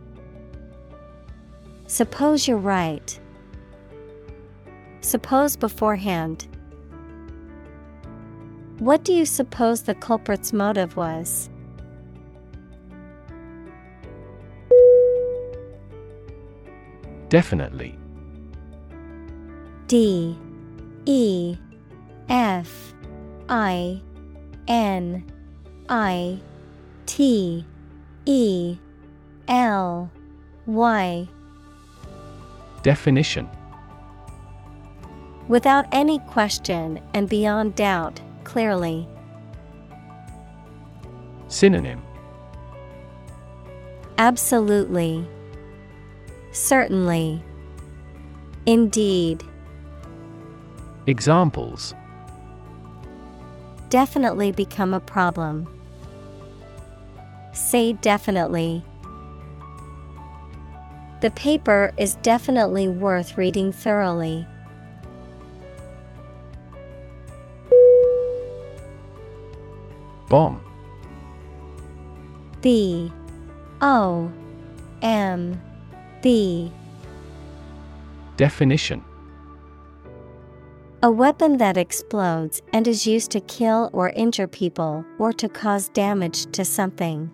Suppose you're right. Suppose beforehand. What do you suppose the culprit's motive was? Definitely. D. E. F. I. N. I. T. E. L. Y. Definition Without any question and beyond doubt, clearly. Synonym Absolutely. Certainly. Indeed. Examples Definitely become a problem. Say definitely. The paper is definitely worth reading thoroughly. Bomb. B. O. M. B. Definition. A weapon that explodes and is used to kill or injure people or to cause damage to something.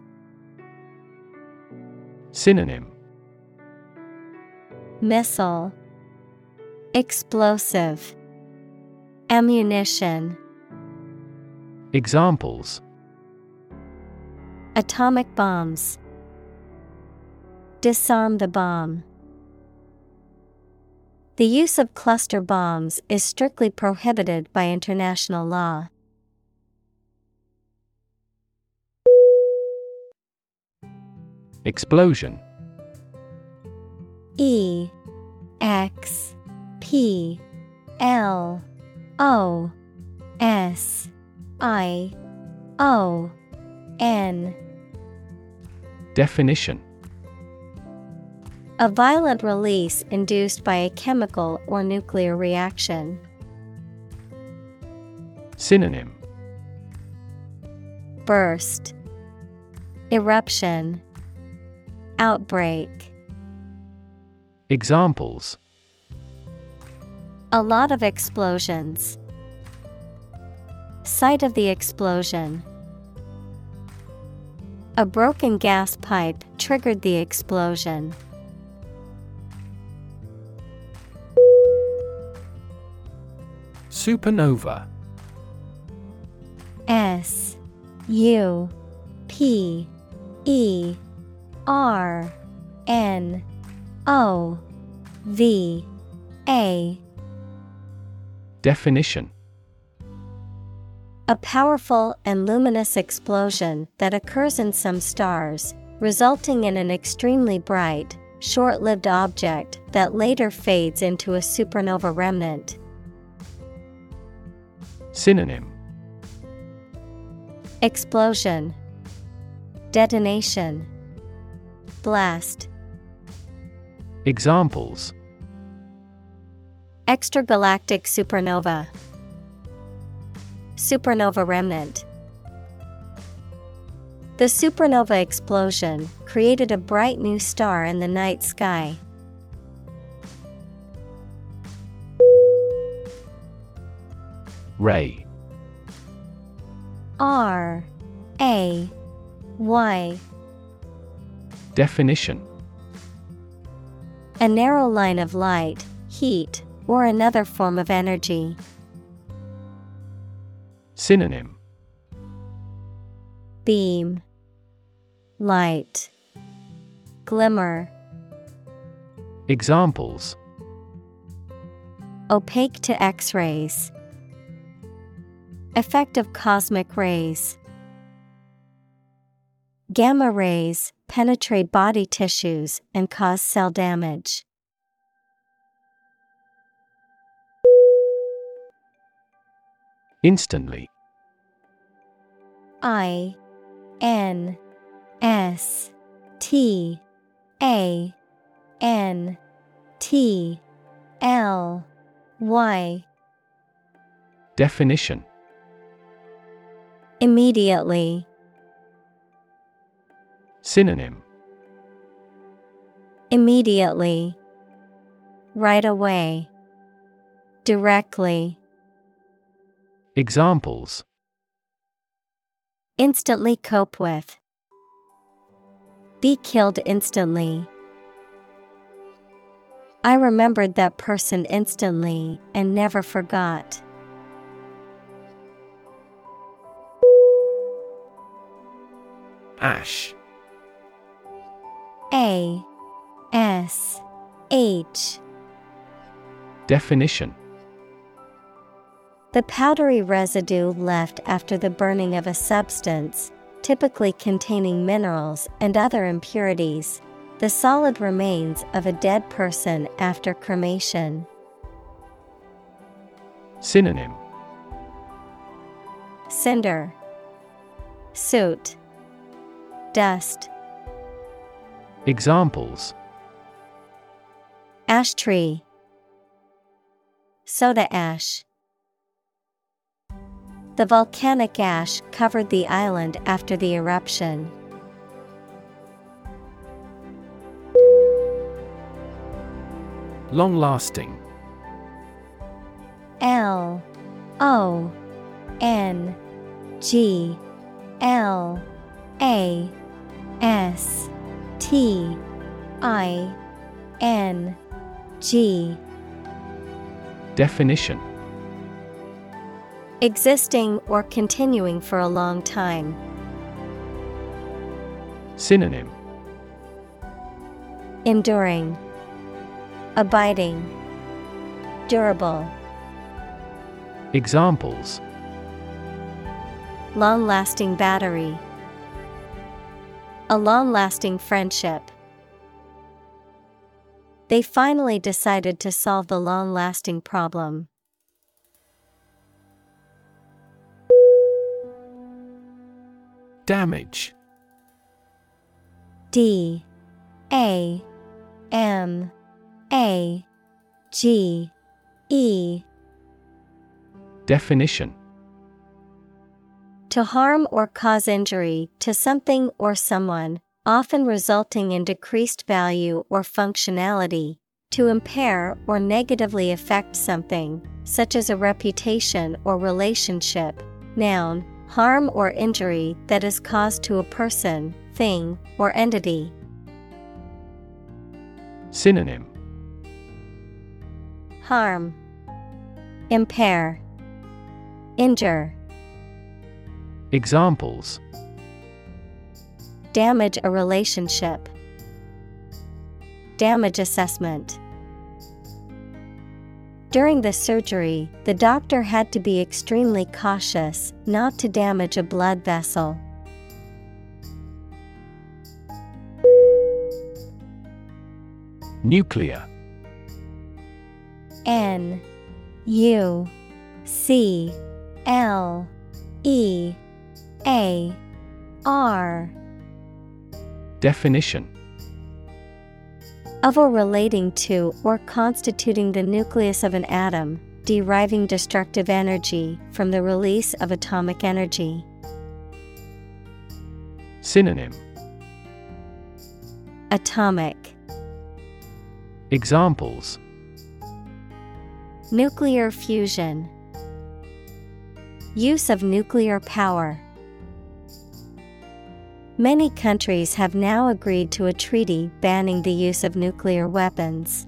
Synonym Missile. Explosive. Ammunition. Examples. Atomic bombs. Disarm the bomb. The use of cluster bombs is strictly prohibited by international law. Explosion. E X P L O S I O N. Definition. A violent release induced by a chemical or nuclear reaction. Synonym. Burst. Eruption. Outbreak Examples A lot of explosions. Site of the explosion. A broken gas pipe triggered the explosion. Supernova S U P E R N O V A. Definition. A powerful and luminous explosion that occurs in some stars, resulting in an extremely bright, short lived object that later fades into a supernova remnant. Synonym. Explosion, Detonation, Blast. Examples. Extragalactic supernova, Supernova remnant. The supernova explosion created a bright new star in the night sky. Ray. R A Y. Definition A narrow line of light, heat, or another form of energy. Synonym Beam, Light, Glimmer, Examples Opaque to X rays. Effect of cosmic rays. Gamma rays penetrate body tissues and cause cell damage. Instantly I N S T A N T L Y Definition Immediately. Synonym Immediately. Right away. Directly. Examples Instantly cope with. Be killed instantly. I remembered that person instantly and never forgot. Ash. A S H. Definition. The powdery residue left after the burning of a substance, typically containing minerals and other impurities, the solid remains of a dead person after cremation. Synonym. Cinder, Soot, Dust, Examples. Ash tree, Soda ash. The volcanic ash covered the island after the eruption. Long lasting. L. O. N. G. L. A. S T I N G. Definition. Existing or continuing for a long time. Synonym. Enduring, Abiding, Durable, Examples. Long lasting battery, A long lasting friendship. They finally decided to solve the long lasting problem. Damage. D. A. M. A. G. E. Definition To harm or cause injury to something or someone, often resulting in decreased value or functionality, to impair or negatively affect something, such as a reputation or relationship. Noun, harm or injury that is caused to a person, thing, or entity. Synonym. Harm, Impair, Injure, Examples Damage a relationship, Damage assessment. During the surgery, the doctor had to be extremely cautious not to damage a blood vessel. Nuclear N U C L E A. R. Definition. Of or relating to or constituting the nucleus of an atom, deriving destructive energy from the release of atomic energy. Synonym. Atomic. Examples. Nuclear fusion. Use of nuclear power. Many countries have now agreed to a treaty banning the use of nuclear weapons.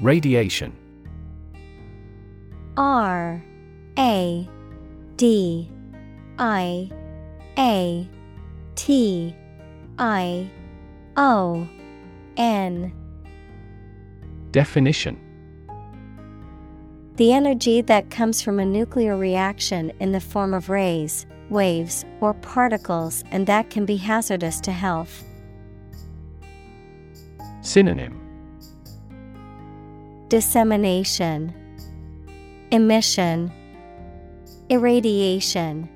Radiation. R A D I A T I O N. Definition The energy that comes from a nuclear reaction in the form of rays, waves, or particles and that can be hazardous to health. Synonym Dissemination, Emission, Irradiation.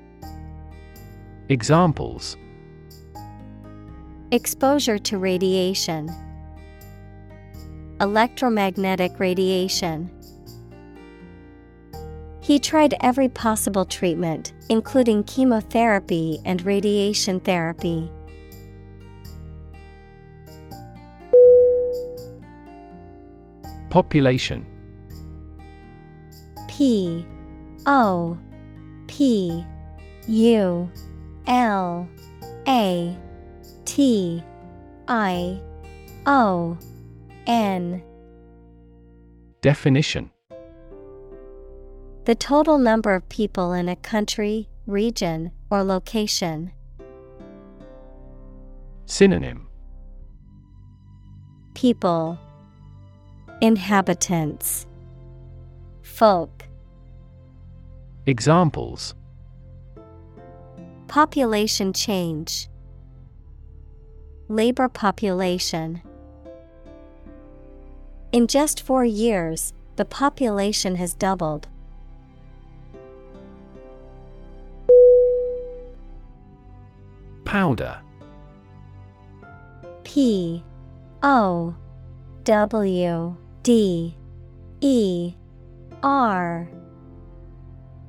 Examples Exposure to radiation, Electromagnetic radiation. He tried every possible treatment, including chemotherapy and radiation therapy. Population. P. O. P. U. L. A. T. I. O. N. Definition The total number of people in a country, region, or location. Synonym People, Inhabitants, Folk. Examples Population change, Labor population. In just four years, the population has doubled. Powder. P O W D E R.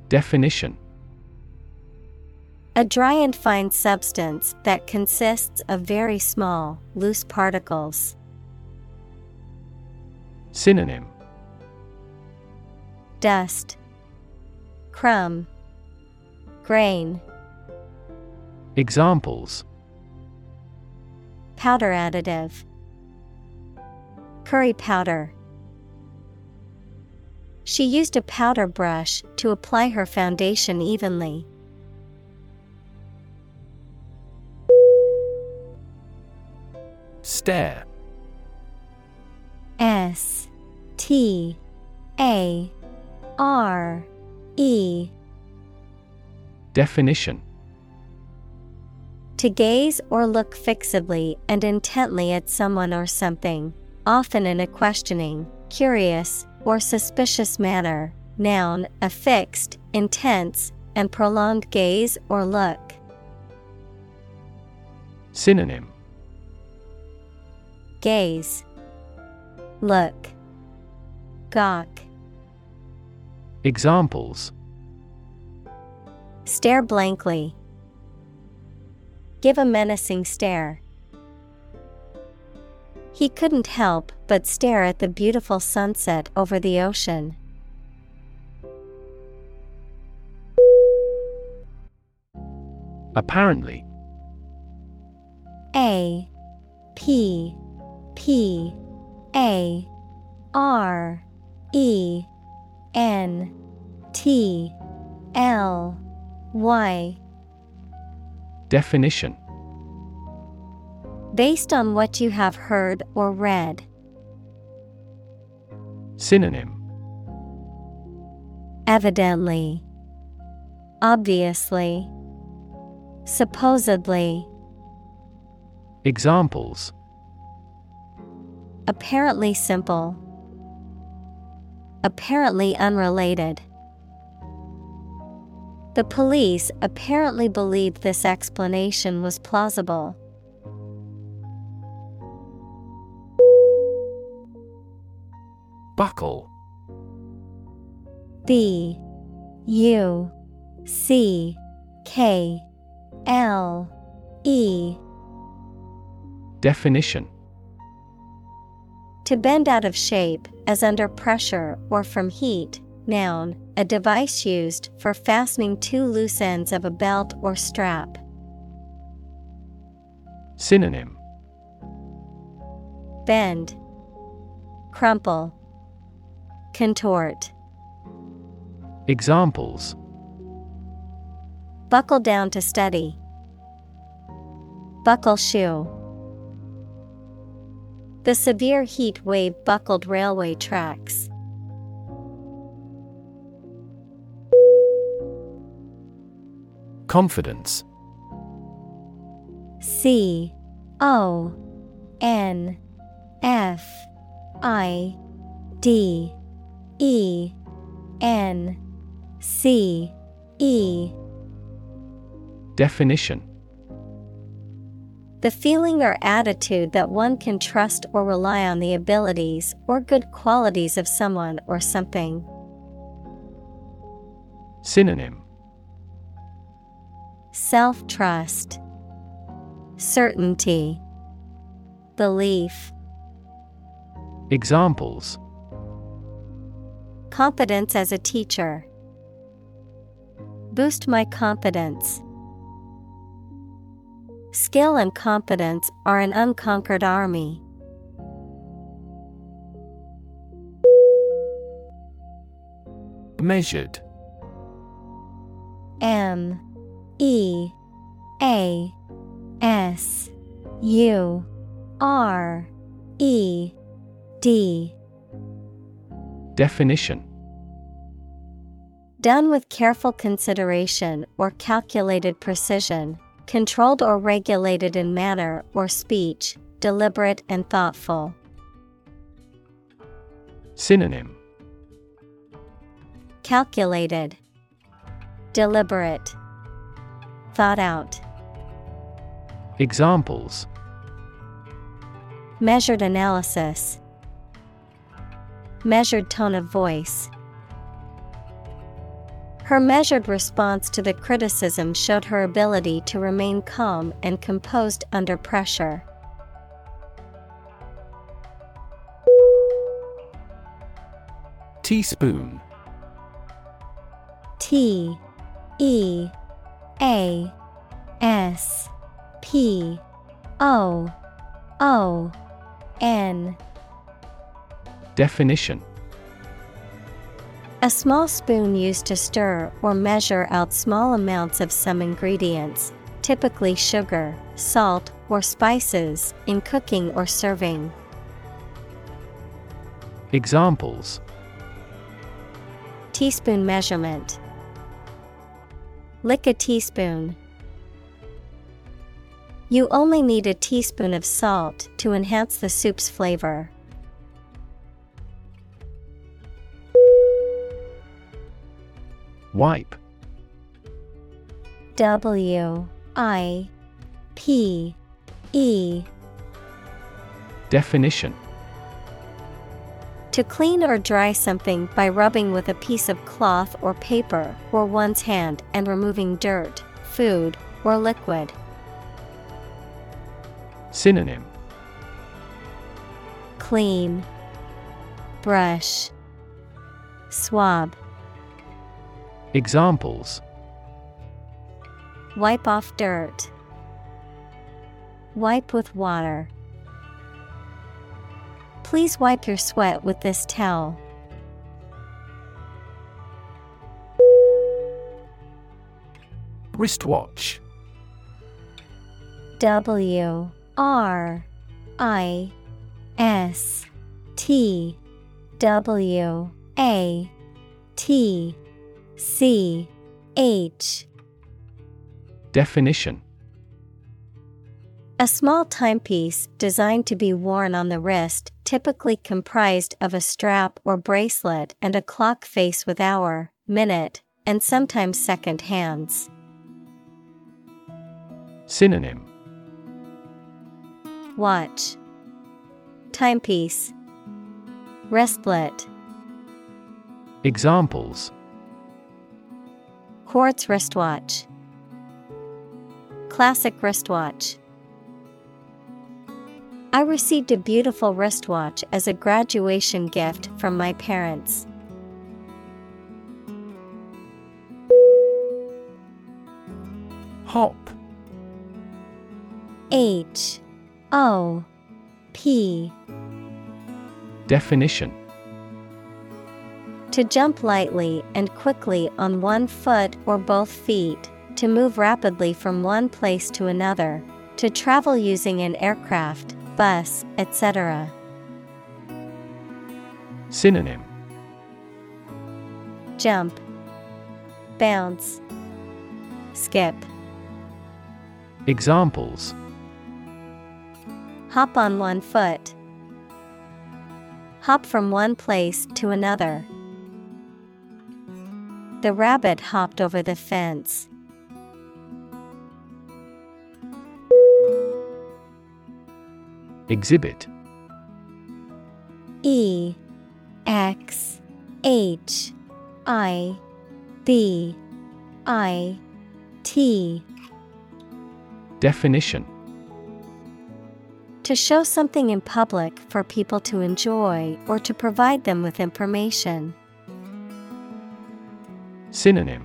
Definition. A dry and fine substance that consists of very small, loose particles. Synonym. Dust, Crumb, Grain. Examples Powder additive. Curry powder. She used a powder brush to apply her foundation evenly. Stare S T A R E Definition To gaze or look fixedly and intently at someone or something, often in a questioning, curious, or suspicious manner. Noun, a fixed, intense, and prolonged gaze or look. Synonym Gaze, Look, Gawk, Examples Stare blankly. Give a menacing stare. He couldn't help but stare at the beautiful sunset over the ocean. Apparently A P P A R E N T L Y Definition Based on what you have heard or read. Synonym Evidently. Obviously. Supposedly. Examples Apparently simple. Apparently unrelated. The police apparently believed this explanation was plausible. Buckle B U C K L E Definition To bend out of shape, as under pressure or from heat. Noun, a device used for fastening two loose ends of a belt or strap. Synonym Bend, Crumple, Contort. Examples Buckle down to study. Buckle shoe. The severe heat wave buckled railway tracks. Confidence. C O N F I D E N C E. Definition. The feeling or attitude that one can trust or rely on the abilities or good qualities of someone or something. Synonym Self trust, Certainty, Belief. Examples Competence as a teacher. Boost my confidence. skill and competence are an unconquered army. Measured. M E A S U R E D. Definition Done with careful consideration or calculated precision, controlled or regulated in manner or speech, deliberate and thoughtful. Synonym Calculated, Deliberate, Thought out. Examples Measured analysis, Measured tone of voice. Her measured response to the criticism showed her ability to remain calm and composed under pressure. Teaspoon T E A S P O O N Definition A small spoon used to stir or measure out small amounts of some ingredients, typically sugar, salt, or spices, in cooking or serving. Examples Teaspoon measurement. Lick a teaspoon. You only need a teaspoon of salt to enhance the soup's flavor. Wipe W I P E Definition To clean or dry something by rubbing with a piece of cloth or paper or one's hand and removing dirt, food, or liquid. Synonym Clean, Brush, Swab. Examples Wipe off dirt. Wipe with water. Please wipe your sweat with this towel. Wristwatch. W R I S T W A T C H. Definition A small timepiece designed to be worn on the wrist, typically comprised of a strap or bracelet and a clock face with hour, minute, and sometimes second hands. Synonym. Watch, Timepiece, Wristlet, Examples. Quartz wristwatch, Classic wristwatch. I received a beautiful wristwatch as a graduation gift from my parents. Hop. H. O. P. Definition. To jump lightly and quickly on one foot or both feet, to move rapidly from one place to another, to travel using an aircraft, bus, etc. Synonym Jump, Bounce, Skip. Examples Hop on one foot. Hop from one place to another. The rabbit hopped over the fence. Exhibit. E X H I B I T. Definition. To show something in public for people to enjoy or to provide them with information. Synonym.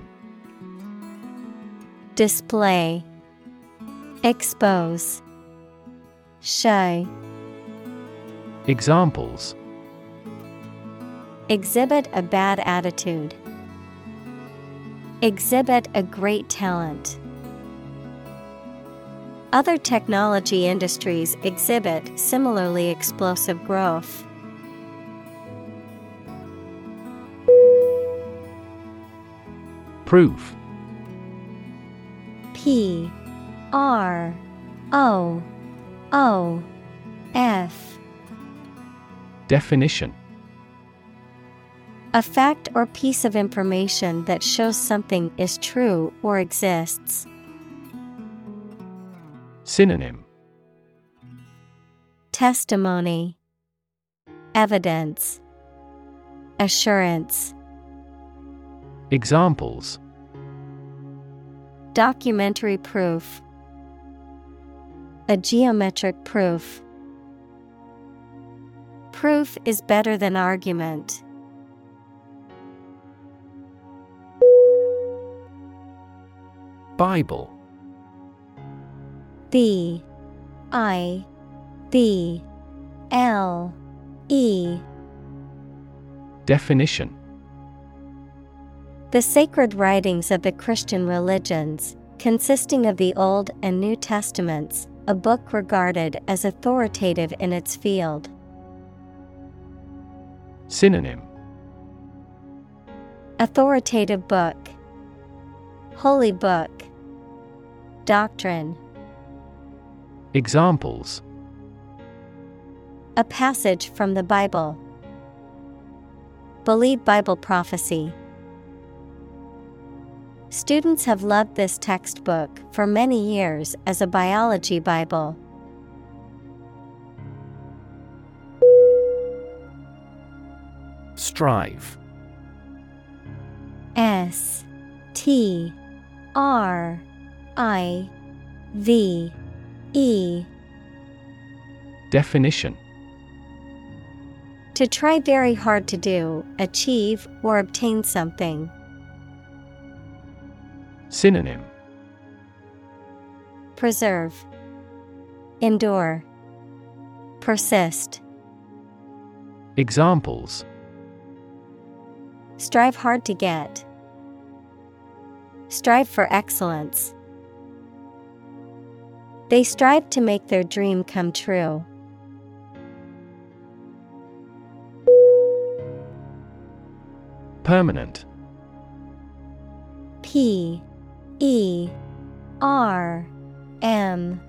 Display. Expose, Show, Examples Exhibit a bad attitude. Exhibit a great talent. Other technology industries exhibit similarly explosive growth. Proof P R O O F. Definition. A fact or piece of information that shows something is true or exists. Synonym. Testimony. Evidence. Assurance. Examples. Documentary proof A geometric proof. Proof is better than argument. Bible. B. I. B. L. E. Definition. The sacred writings of the Christian religions, consisting of the Old and New Testaments, a book regarded as authoritative in its field. Synonym Authoritative book, Holy book, Doctrine. Examples A passage from the Bible. Believe Bible prophecy. Students have loved this textbook for many years as a biology Bible. Strive S T R I V E Definition To try very hard to do, achieve, or obtain something. Synonym Preserve, Endure, Persist. Examples Strive hard to get. Strive for excellence. They strive to make their dream come true. Permanent P E R M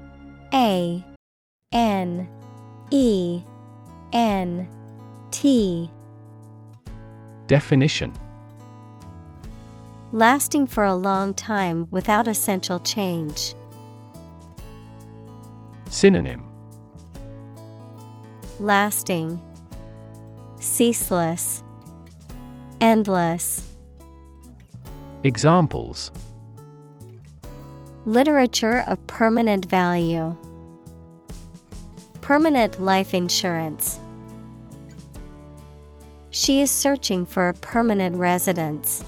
A N E N T. Definition. Lasting for a long time without essential change. Synonym. Lasting, Ceaseless, Endless. Examples Literature of permanent value. Permanent life insurance. She is searching for a permanent residence.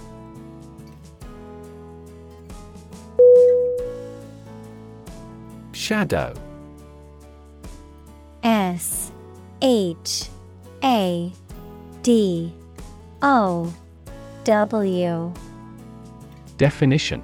Shadow S H A D O W Definition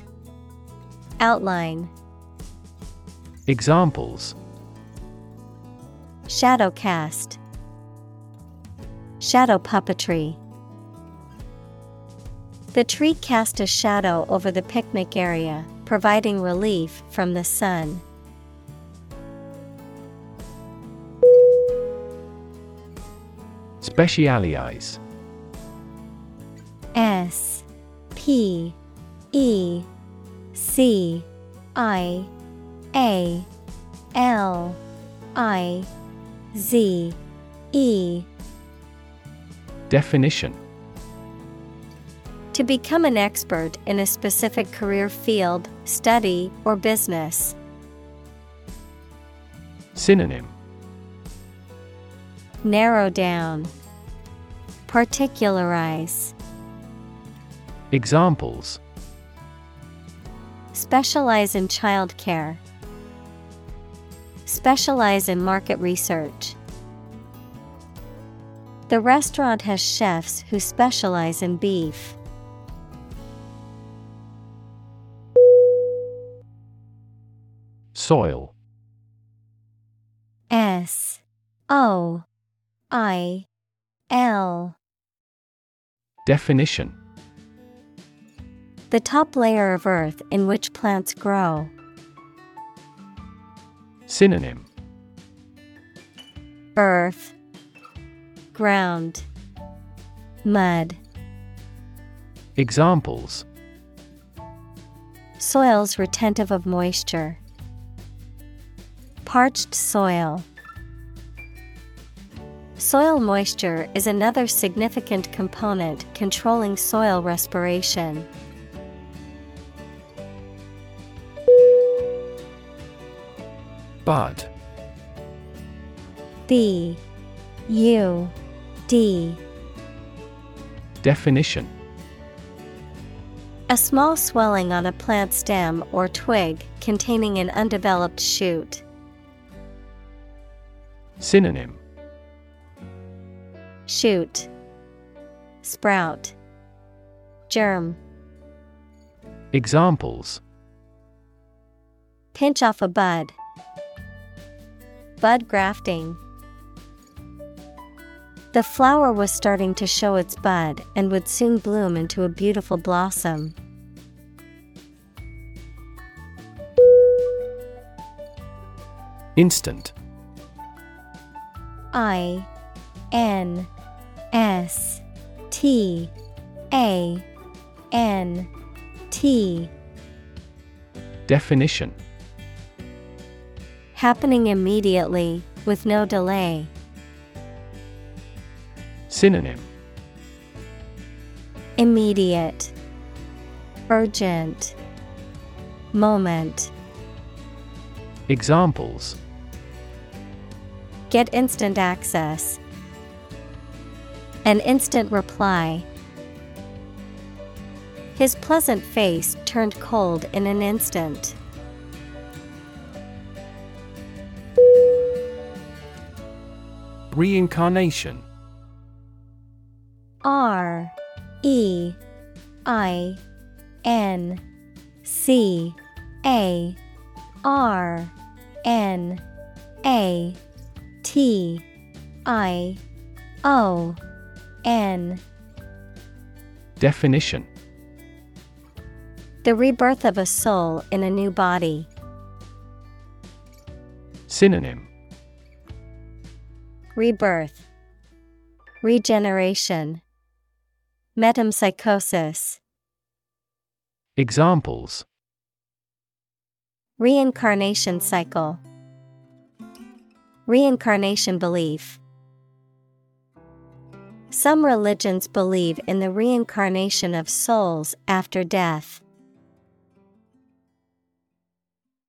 Outline, Examples Shadow cast, Shadow puppetry. The tree cast a shadow over the picnic area, providing relief from the sun. Specialize S P E C I A L I Z E Definition To become an expert in a specific career field, study, or business. Synonym Narrow down. Particularize. Examples Specialize in childcare. Specialize in market research. The restaurant has chefs who specialize in beef. Soil S O I L Definition The top layer of earth in which plants grow. Synonym Earth, Ground, Mud. Examples Soils retentive of moisture. Parched soil. Soil moisture is another significant component controlling soil respiration. Bud B U. D. Definition. A small swelling on a plant stem or twig containing an undeveloped shoot. Synonym. Shoot, Sprout, Germ. Examples. Pinch off a bud. Bud grafting. The flower was starting to show its bud and would soon bloom into a beautiful blossom. Instant I N S T A N T Definition Happening immediately, with no delay. Synonym Immediate, Urgent, Moment. Examples Get instant access. An instant reply. His pleasant face turned cold in an instant. Reincarnation. R E I N C A R N A T I O N. Definition. The rebirth of a soul in a new body. Synonym. Rebirth, Regeneration, Metempsychosis, Examples. Reincarnation cycle, Reincarnation belief. Some religions believe in the reincarnation of souls after death.